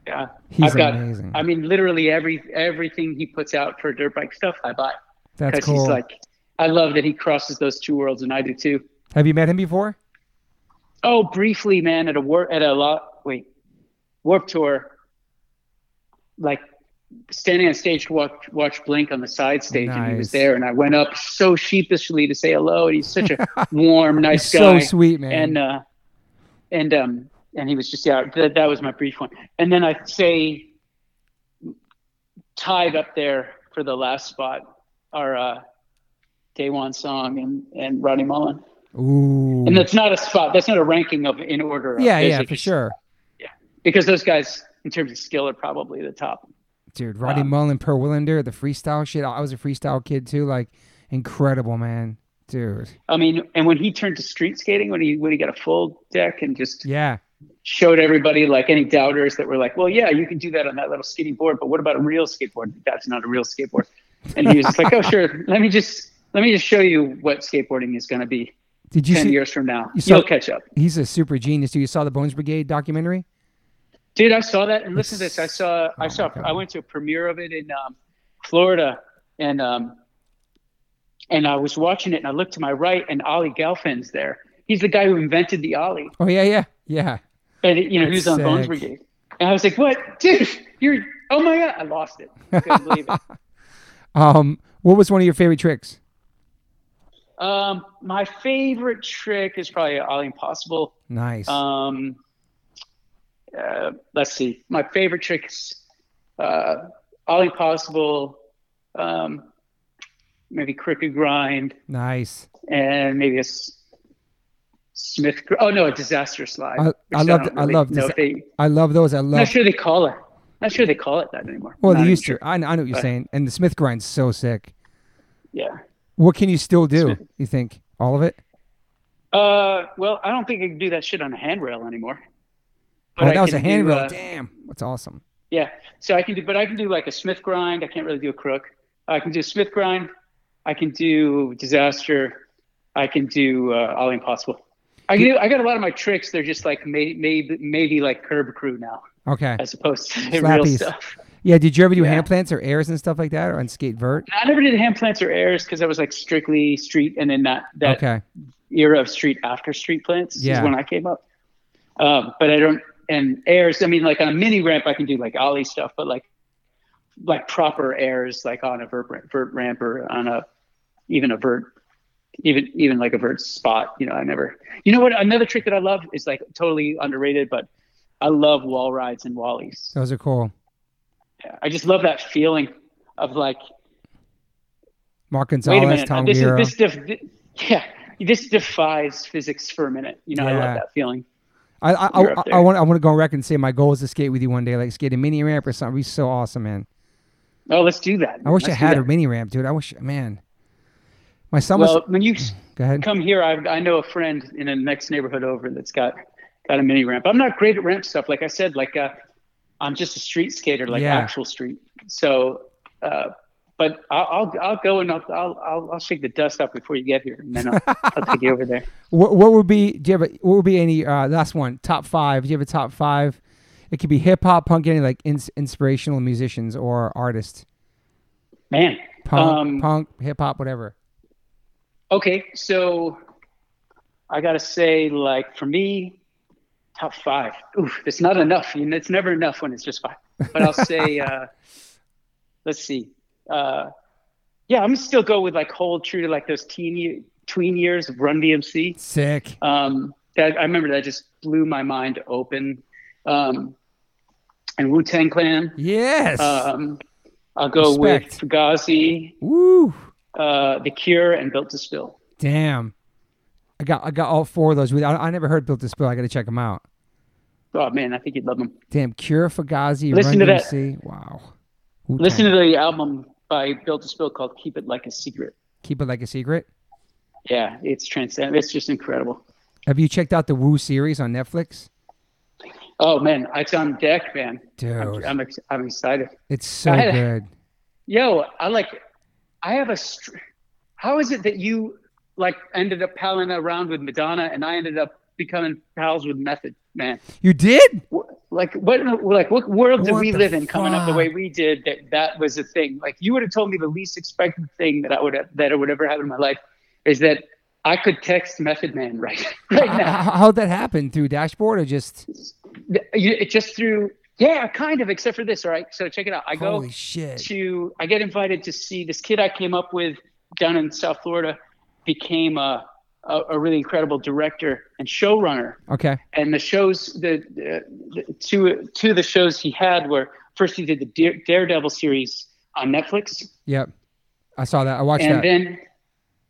Yeah, He's I've got. amazing. I mean, literally every everything he puts out for dirt bike stuff, I buy That's because cool. he's like, I love that he crosses those two worlds, and I do too. Have you met him before? Oh, briefly, man, at a war at a lot. Wait, Warped Tour. Like standing on stage to watch watch Blink on the side stage, and he was there, and I went up so sheepishly to say hello, and he's such a warm, nice He's guy. so sweet, man. and uh, and um, and he was just yeah. That, that was my brief one, and then I'd say tied up there for the last spot are uh, Daewon Song and and Rodney Mullen, Ooh. and that's not a spot. That's not a ranking of in order. of yeah, yeah, for sure. Yeah, Because those guys, in terms of skill, are probably the top. Dude, Roddy Um, Mullen, Per Welinder, the freestyle shit. I was a freestyle kid too. Like, incredible, man. Dude. I mean, and when he turned to street skating, when he when he got a full deck and just Yeah. showed everybody like any doubters that were like, well, yeah, you can do that on that little skinny board, but what about a real skateboard? That's not a real skateboard. And he was like, oh, sure. Let me just let me just show you what skateboarding is going to be Did you ten see? years from now. you saw- You'll catch up, He's a super genius. Dude, you saw the Bones Brigade documentary? dude. I saw that, and listen to this. I saw I Oh, saw. I went to a premiere of it in um, Florida, and um, and I was watching it, and I looked to my right, and Ollie Gelfand's there. He's the guy who invented the Ollie. Oh yeah, yeah, yeah. And you know, he was That's on Bones. Brigade. And I was like, "What, dude? You're oh my god!" I lost it. I couldn't believe it. Um, what was one of your favorite tricks? Um, my favorite trick is probably Ollie Impossible. Nice. Um, uh, let's see. My favorite trick is uh, Ollie Impossible. Um, maybe Crooked Grind, nice. and maybe a S- Smith. gr- Oh no, a Disaster Slide. I- I love- don't I love disa- they- I love those. I love. Not sure they call it. Not sure they call it that anymore. well, Not they used sure. to. I, I know what you're But- saying. And the Smith grind's so sick. Yeah. What can you still do? You think all of it? Uh, well, I don't think I can do that shit on a handrail anymore. But oh, I that was a can do, handrail. uh, Damn, that's awesome. Yeah, so I can do, but I can do like a Smith grind. I can't really do a crook. I can do a Smith grind. I can do disaster. I can do uh, all impossible. I can do. I got a lot of my tricks. They're just like may, maybe maybe like curb crew now, Okay. as opposed to real stuff. Yeah. Did you ever do Yeah. hand plants or airs and stuff like that, or on skate vert? I never did hand plants or airs because I was like strictly street, and then that that Okay. era of street after street plants Yeah. is when I came up. Um, but I don't and airs. I mean, like on a mini ramp, I can do like ollie stuff, but like like proper airs, like on a vert, ramp- vert ramp or on a even a vert, even even like a vert spot. You know, I never. You know what? Another trick that I love is like totally underrated, but I love wall rides and wallies. Those are cool. I just love that feeling of like Mark wait a minute, Tom this Guerrero. is this def- yeah, this defies physics for a minute. You know, I love that feeling. I I, I, I want I want to go on record and say my goal is to skate with you one day, like skate a mini ramp or something. It'd be so awesome, man. Oh, let's do that. I wish I Let's do had a mini ramp, dude. I wish, man. My son was. Well, when you go ahead. come here, I, I know a friend in the next neighborhood over that's got got a mini ramp. I'm not great at ramp stuff, like I said. Like uh, I'm just a street skater, like Yeah. actual street. So, uh, but I'll, I'll I'll go and I'll, I'll I'll shake the dust off before you get here, and then I'll, I'll take you over there. What, what would be? Do you have a, what would be any uh, last one? Top five? Do you have a top five? It could be hip hop, punk, any like ins- inspirational musicians or artists. Man. Punk, Um, punk, hip hop, whatever. Okay, so I gotta say, like for me, top five. Oof, it's not enough. You know, it's never enough when it's just five. But I'll say, uh, let's see. Uh, yeah, I'm still go with like hold true to like those teen tween years of Run DMC. Sick. Um, that I remember that just blew my mind open. Um, and Wu Tang Clan. Yes. Um, I'll go Respect. with Fugazi, Woo. uh, The Cure, and Built to Spill. Damn. I got I got all four of those. I, I never heard Built to Spill. I got to check them out. Oh man, I think you'd love them. Damn. Cure, Fugazi, Listen Run to that. DMC. Wow. Listen to the album by Built to Spill called "Keep It Like a Secret." Keep it like a secret. Yeah, it's transcendent. It's just incredible. Have you checked out the Wu series on Netflix? Oh man, it's on deck, man. Dude, I'm, I'm, ex- I'm excited. it's so I good. Yo, I like. I have a. Str- How is it that you like ended up palling around with Madonna and I ended up becoming pals with Method Man? You did? Like what? Like what world did What we live in coming up the way we did? That that was a thing. Like you would have told me the least expected thing that I would have, that it would ever happen in my life is that I could text Method Man right right now. How, how'd that happen? Through dashboard or just? It just through yeah, kind of, except for this. All right, so check it out. I go shit! to I get invited to see this kid I came up with down in South Florida became a a, a really incredible director and showrunner. Okay. And the shows the, the, the two two of the shows he had were first he did the Dare, Daredevil series on Netflix, Yep. I saw that. I watched and that. then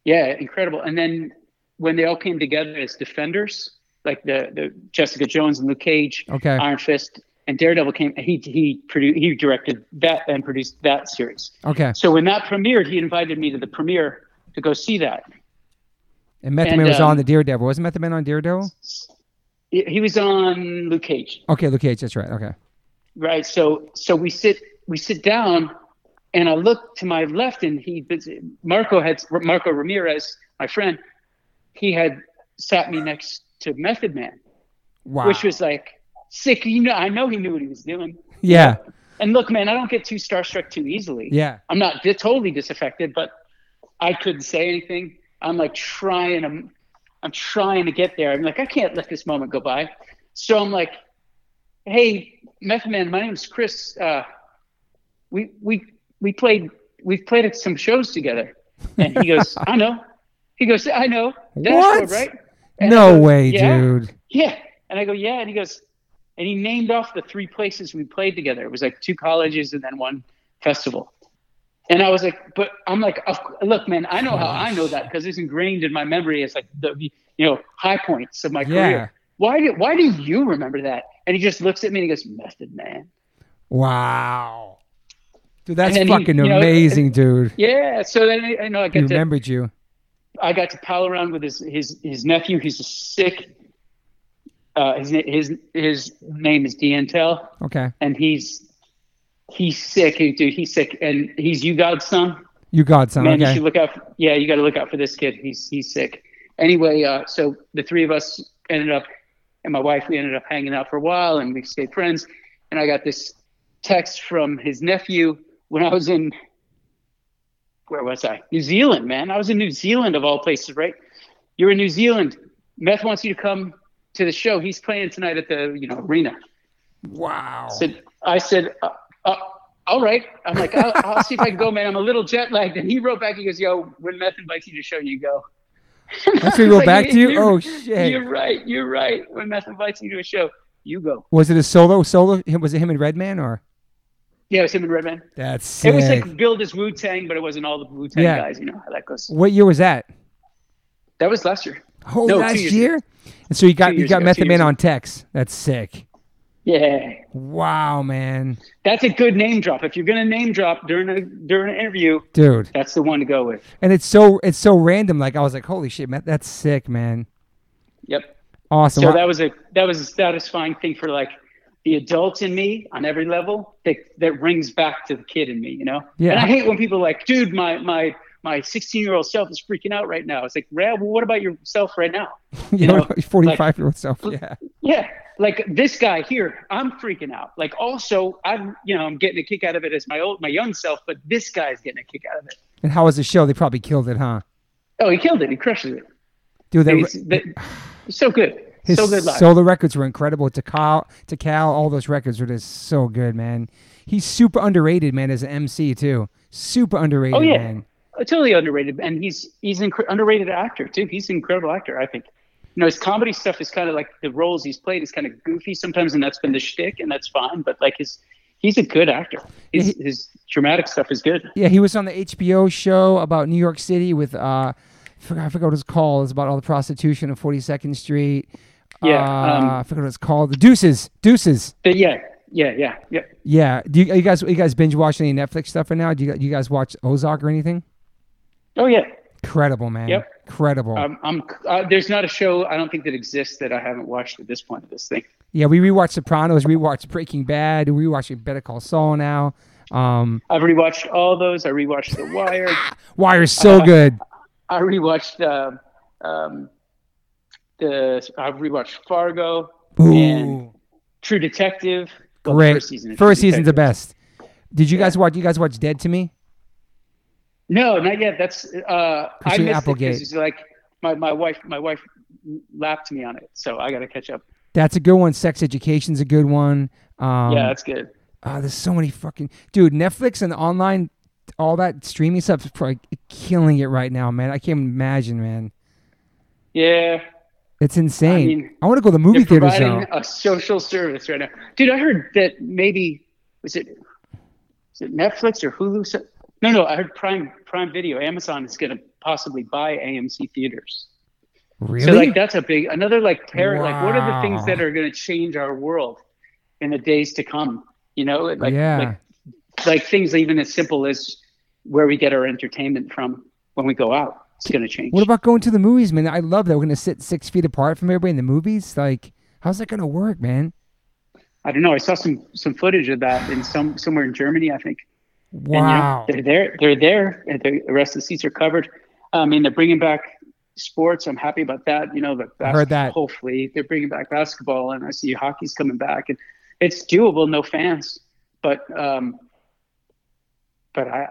yeah, incredible. And then when they all came together as Defenders, like the the Jessica Jones and Luke Cage, Okay. Iron Fist. And Daredevil came. He he produced. He directed that and produced that series. Okay. So when that premiered, he invited me to the premiere to go see that. And Method And, Man was um, on the Daredevil. Wasn't Method Man on Daredevil? He he was on Luke Cage, Okay, Luke Cage. That's right. Okay. right? So so we sit we sit down, and I look to my left, and he Marco had Marco Ramirez, my friend, he had sat me next to Method Man, Wow. which was like sick. You know, I know he knew what he was doing. yeah. And look, man, I don't get too starstruck too easily. Yeah. I'm not totally disaffected, but I couldn't say anything. I'm like trying to, I'm trying to get there. I'm like, I can't let this moment go by. So I'm like, hey, Method Man, my name's Chris. Uh, we we we played we've played at some shows together, and he goes, I know. He goes, I know. Dashboard, What? right? And No go, way, "Yeah." dude. Yeah. And I go, yeah. And he goes, and he named off the three places we played together. It was like two colleges and then one festival. And I was like, but I'm like, look, man, I know how I know that because it's ingrained in my memory as like the, you know, high points of my Yeah. career. Why do, why do you remember that? And he just looks at me and he goes, Method Man. Wow. Dude, that's then he- fucking know, amazing, dude. Yeah. So then I, know I He to, remembered you. I got to pal around with his his his nephew. He's a sick. Uh, his his his name is D'Antel. Okay. and he's he's sick, dude. He's sick, and he's you God's son. You godson. Man, you should look out. For, yeah, you got to look out for this kid. He's he's sick. Anyway, uh, so the three of us ended up, and my wife, we ended up hanging out for a while, and we stayed friends. And I got this text from his nephew when I was in. Where was I? New Zealand, man. I was in New Zealand of all places, right? You're in New Zealand. Meth wants you to come to the show. He's playing tonight at the you know arena wow. said, I said, uh, uh, all right. I'm like, I'll, I'll see if I can go, man. I'm a little jet lagged. And he wrote back, he goes, yo, when Meth invites you to show, you go. That's what he wrote like, back to you? Oh, shit. You're right. You're right. When Meth invites you to a show, you go. Was it a solo? Solo? Was it him and Redman or? Yeah, it was him and Redman. That's sick. It was like billed as Wu Tang, but it wasn't all the Wu Tang Yeah. guys. You know how that goes. what year was that? That was last year. Oh, No, last year. And so you got you got ago, Method Man on text. That's sick. Yeah. Wow, man, That's a good name drop. If you're going to name drop during a during an interview, dude. that's the one to go with. And it's so it's so random. Like I was like, holy shit, man, that's sick, man. Yep. Awesome. So that was a that was a satisfying thing for like the adult in me on every level that that rings back to the kid in me, you know. Yeah. And I hate when people are like, dude, my my my 16 year old self is freaking out right now. It's like, well, what about yourself right now? you know, know, forty five year old self. Yeah. Yeah. Like this guy here, I'm freaking out. Like also, I'm you know I'm getting a kick out of it as my old my young self, but this guy's getting a kick out of it. And how was the show? They probably killed it, huh? Oh, he killed it. He crushes it. Dude, He's, that, so good. his so good live. solo records were incredible. Tical, to Cal, all those records were just so good, man. He's super underrated, man, as an MC too. Super underrated, Oh, yeah. man. Totally underrated, and he's he's an inc- underrated actor too. He's an incredible actor, I think. You know, his comedy stuff is kind of like the roles he's played is kind of goofy sometimes, and that's been the shtick, and that's fine. But like his, he's a good actor. His, Yeah, his dramatic stuff is good. Yeah, he was on the HBO show about New York City with uh, I forgot, I forgot what it's called. It's about all the prostitution on Forty Second Street. Yeah, uh, um, I forgot what it's called. The Deuces, Deuces. But yeah, yeah, yeah, yeah. Yeah. Do you, you guys you guys binge watch any Netflix stuff right now? Do you, you guys watch Ozark or anything? Oh yeah. Incredible, man. Yep. Incredible. Um, I'm. Uh, there's not a show I don't think that exists that I haven't watched at this point of this thing. yeah, we rewatched Sopranos, rewatched Breaking Bad, we rewatching Better Call Saul now. Um, I've rewatched all those. I rewatched The Wire. Wire's so Uh, good. I rewatched uh, um, the. I've rewatched Fargo and True Detective. Well, great. First, season First True season's the best. Did you guys watch? You guys watch Dead to Me? No, not yet. That's uh, I missed it Applegate. because it's like my, my wife my wife lapped me on it, so I got to catch up. That's a good one. Sex Education's a good one. Um, yeah, that's good. ah, there's so many fucking dude. Netflix and online, all that streaming stuff is probably killing it right now, man. I can't imagine, man. Yeah, It's insane. I, mean, want to go to the movie now. a social service right now, dude. I heard that maybe was it was it Netflix or Hulu? No, no, I heard Prime Prime Video. Amazon is going to possibly buy AMC theaters. Really? So like that's a big another like parent like what are the things that are going to change our world in the days to come? You know, like Yeah. like like things even as simple as where we get our entertainment from when we go out. It's going to change. what about going to the movies, man? I love that we're gonna sit six feet apart from everybody in the movies. Like, how's that gonna work, man? I don't know. I saw some some footage of that in some somewhere in Germany, I think. And, you know, Wow. they're there. They're there. And the rest of the seats are covered. I mean, they're bringing back sports. I'm happy about that. You know, the heard that. Hopefully, they're bringing back basketball, and I see hockey's coming back, and it's doable. No fans, but um, but I.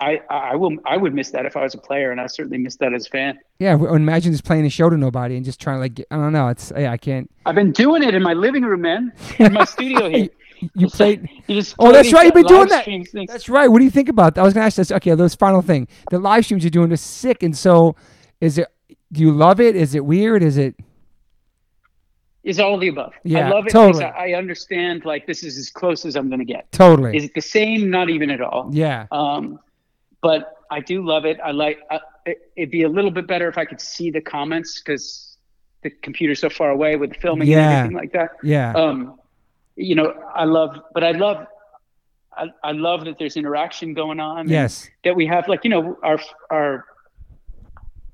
I, I will I would miss that if I was a player, and I certainly miss that as a fan. Yeah. Imagine just playing a show to nobody and just trying to like. I don't know. It's yeah. I can't. I've been doing it in my living room, man, in my studio here. You played. you just Oh, that's right, you've been doing that. things. That's right. What do you think about that? I was gonna ask this. Okay, this final thing. The live streams you're doing is sick, and so is it? Do you love it? Is it weird? Is it? is all of the above. Yeah, I love it totally. because I I understand like this is as close as I'm going to get. Totally. Is it the same? Not even at all. yeah. Um, but I do love it. I like. I, it, it'd be a little bit better if I could see the comments because the computer's so far away with the filming Yeah. and everything like that. Yeah. Um, you know, I love, but I love. I, I love that there's interaction going on. yes. That we have, like you know, our our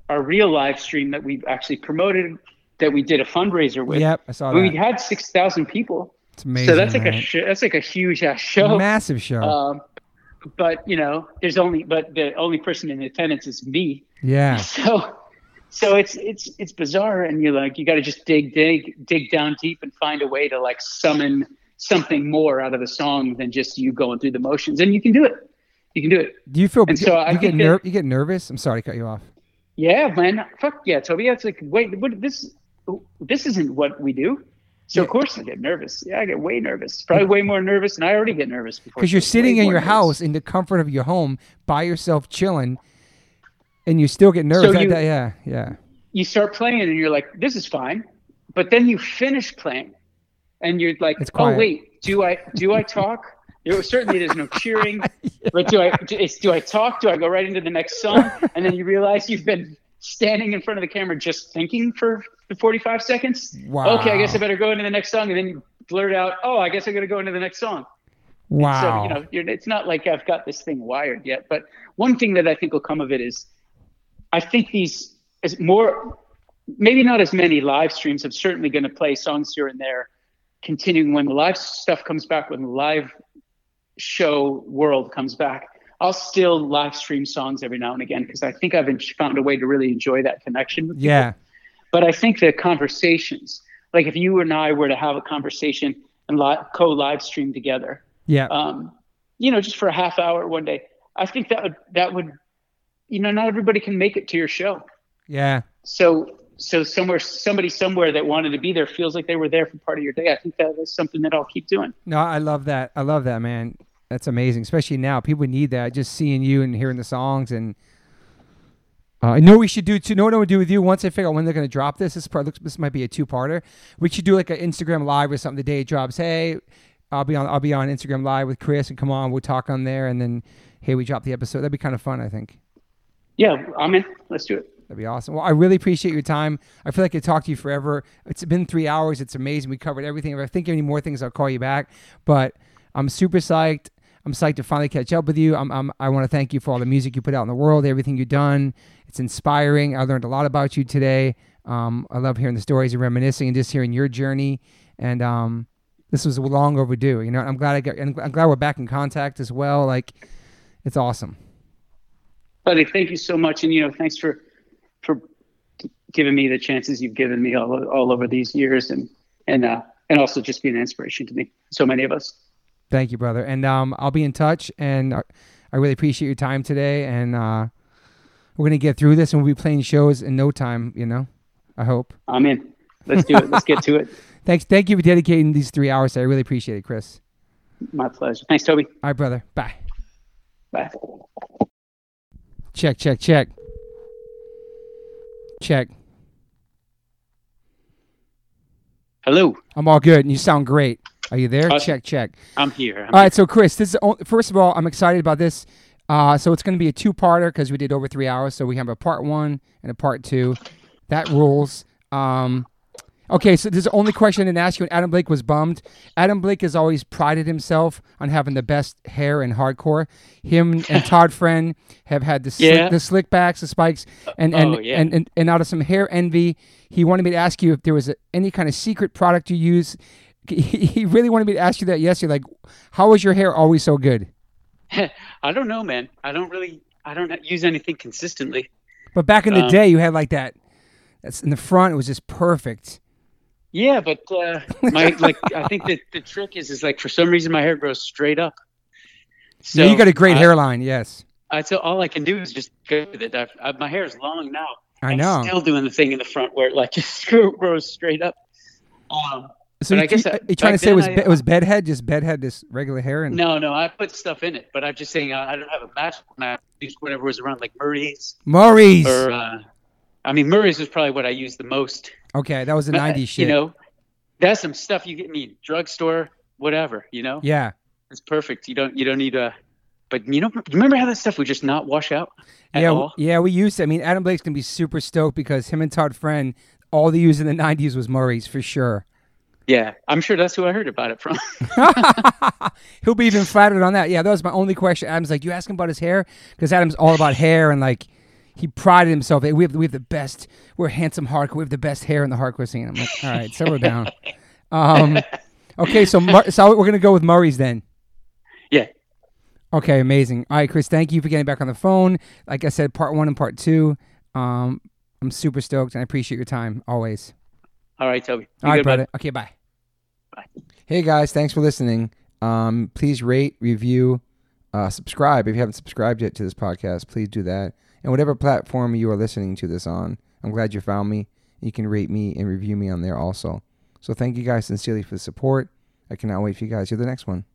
our real live stream that we've actually promoted, that we did a fundraiser with. Yep. I saw that. We had six thousand people, It's amazing. so that's like a sh- that's like a huge ass show. massive show. Um, but you know, there's only but the only person in attendance is me. yeah. So so it's it's it's bizarre, and you're like you got to just dig dig dig down deep and find a way to like summon something more out of the song than just you going through the motions, and you can do it. You can do it. Do you feel? And you so get, I get ner- You get nervous. I'm sorry to cut you off. Yeah, man. Fuck yeah, Toby. It's like wait, what this this isn't what we do. So of course I get nervous. Yeah, I get way nervous. Probably way more nervous, and I already get nervous before. Because you're sitting in your nervous. house in the comfort of your home by yourself, chilling, and you still get nervous. So you- that- yeah. Yeah. you start playing and you're like, this is fine. But then you finish playing and you're like, oh wait, do I do I talk? There certainly there's no cheering. But do I do, do I talk? Do I go right into the next song? And then you realize you've been standing in front of the camera just thinking for 45 seconds. Wow. Okay, I guess I better go into the next song. And then you blurt out, oh, I guess I got to go into the next song. Wow. So you know, you're, it's not like I've got this thing wired yet. But one thing that I think will come of it is, I think these as more, maybe not as many live streams. I'm certainly going to play songs here and there, continuing when the live stuff comes back, when the live show world comes back. I'll still live stream songs every now and again because I think I've found a way to really enjoy that connection with people yeah. but I think the conversations, like if you and I were to have a conversation and li- co live stream together, Yeah. um, you know, just for a half hour one day, I think that would that would, you know, not everybody can make it to your show. yeah. So so somewhere somebody somewhere that wanted to be there feels like they were there for part of your day. I think that is something that I'll keep doing. No, I love that. I love that, man. That's amazing, especially now. People need that. Just seeing you and hearing the songs, and uh, I know we should do too. Know what I would do with you once I figure out when they're going to drop this. This part looks. This might be a two-parter. We should do like an Instagram live or something the day it drops. Hey, I'll be on. I'll be on Instagram live with Chris, and come on, we'll talk on there, and then hey, we drop the episode. That'd be kind of fun. I think. Yeah, I'm in. Let's do it. That'd be awesome. Well, I really appreciate your time. I feel like I talked to you forever. It's been three hours. It's amazing. We covered everything. If I think of any more things, I'll call you back. But I'm super psyched. I'm psyched to finally catch up with you. I'm, I'm, I want to thank you for all the music you put out in the world, everything you've done. It's inspiring. I learned a lot about you today. Um, I love hearing the stories and reminiscing and just hearing your journey. And um, this was long overdue. You know, I'm glad I got. I'm glad we're back in contact as well. Like, it's awesome. Buddy, thank you so much, and you know, thanks for for giving me the chances you've given me all all over these years, and and uh, and also just being an inspiration to me, so many of us. Thank you, brother. And um, I'll be in touch. And I really appreciate your time today. And uh, we're gonna get through this, and we'll be playing shows in no time. You know, I hope. I'm in. Let's do it. Let's get to it. Thanks. Thank you for dedicating these three hours. I really appreciate it, Chris. My pleasure. Thanks, Toby. All right, brother. Bye. Bye. Check. Check. Check. Check. Hello. I'm all good, and you sound great. Are you there? Awesome. Check. Check. I'm here. I'm All right, so Chris, this is first of all, I'm excited about this. Uh, so it's going to be a two-parter because we did over three hours. So we have a part one and a part two. That rules. Um, okay, so this is the only question I didn't ask you. And Adam Blake was bummed. Adam Blake has always prided himself on having the best hair in hardcore. Him and Todd Friend have had the slick, Yeah. the slick backs, the spikes, and and, Oh, yeah. and, and and out of some hair envy, he wanted me to ask you if there was a, any kind of secret product you use. He, he really wanted me to ask you that yesterday. Like, how was your hair always so good? I don't know, man. I don't really. I don't use anything consistently. But back in the Um, day, you had like that. That's in the front. It was just perfect. Yeah, but uh, my like I think that the trick is is like for some reason my hair grows straight up. So yeah, you got a great I, hairline. Yes, I so all I can do is just go with it. I, I, my hair is long now. I I'm know. still doing the thing in the front where it like just grows straight up. Um, so you, I guess you, you trying to say it was I- it was bedhead, just bedhead, just regular hair, and no, no, I put stuff in it, but I'm just saying I, I don't have a match. I use whatever was around, like Murray's Maurice. or uh, I mean Murray's was probably what I used the most. okay, that was the But, uh, '90s shit. You know, that's some stuff you get me drugstore, whatever. You know, yeah, it's perfect. You don't you don't need a. But you know, remember how that stuff would just not wash out at yeah, all? yeah. We used to. I mean, Adam Blake's gonna be super stoked because him and Todd Friend, all they used in the '90s was Murray's for sure. Yeah, I'm sure that's who I heard about it from. He'll be even flattered on that. Yeah, that was my only question. Adam's like, you ask him about his hair because Adam's all about hair and like he prided himself. that We have we have the best. We're handsome hardcore. We have the best hair in the hardcore scene. I'm like, all right, settle down. Um, okay, so Mur- so we're gonna go with Murray's then. yeah, Okay, amazing. All right, Chris, thank you for getting back on the phone. Like I said, part one and part two. Um, I'm super stoked and I appreciate your time always. all right, Toby. All right, brother. Okay, bye. Bye. Hey guys, thanks for listening. Um, please rate, review, uh, subscribe. If you haven't subscribed yet to this podcast, please do that. And whatever platform you are listening to this on, I'm glad you found me. You can rate me and review me on there also. So thank you guys sincerely for the support. I cannot wait for you guys to hear the next one.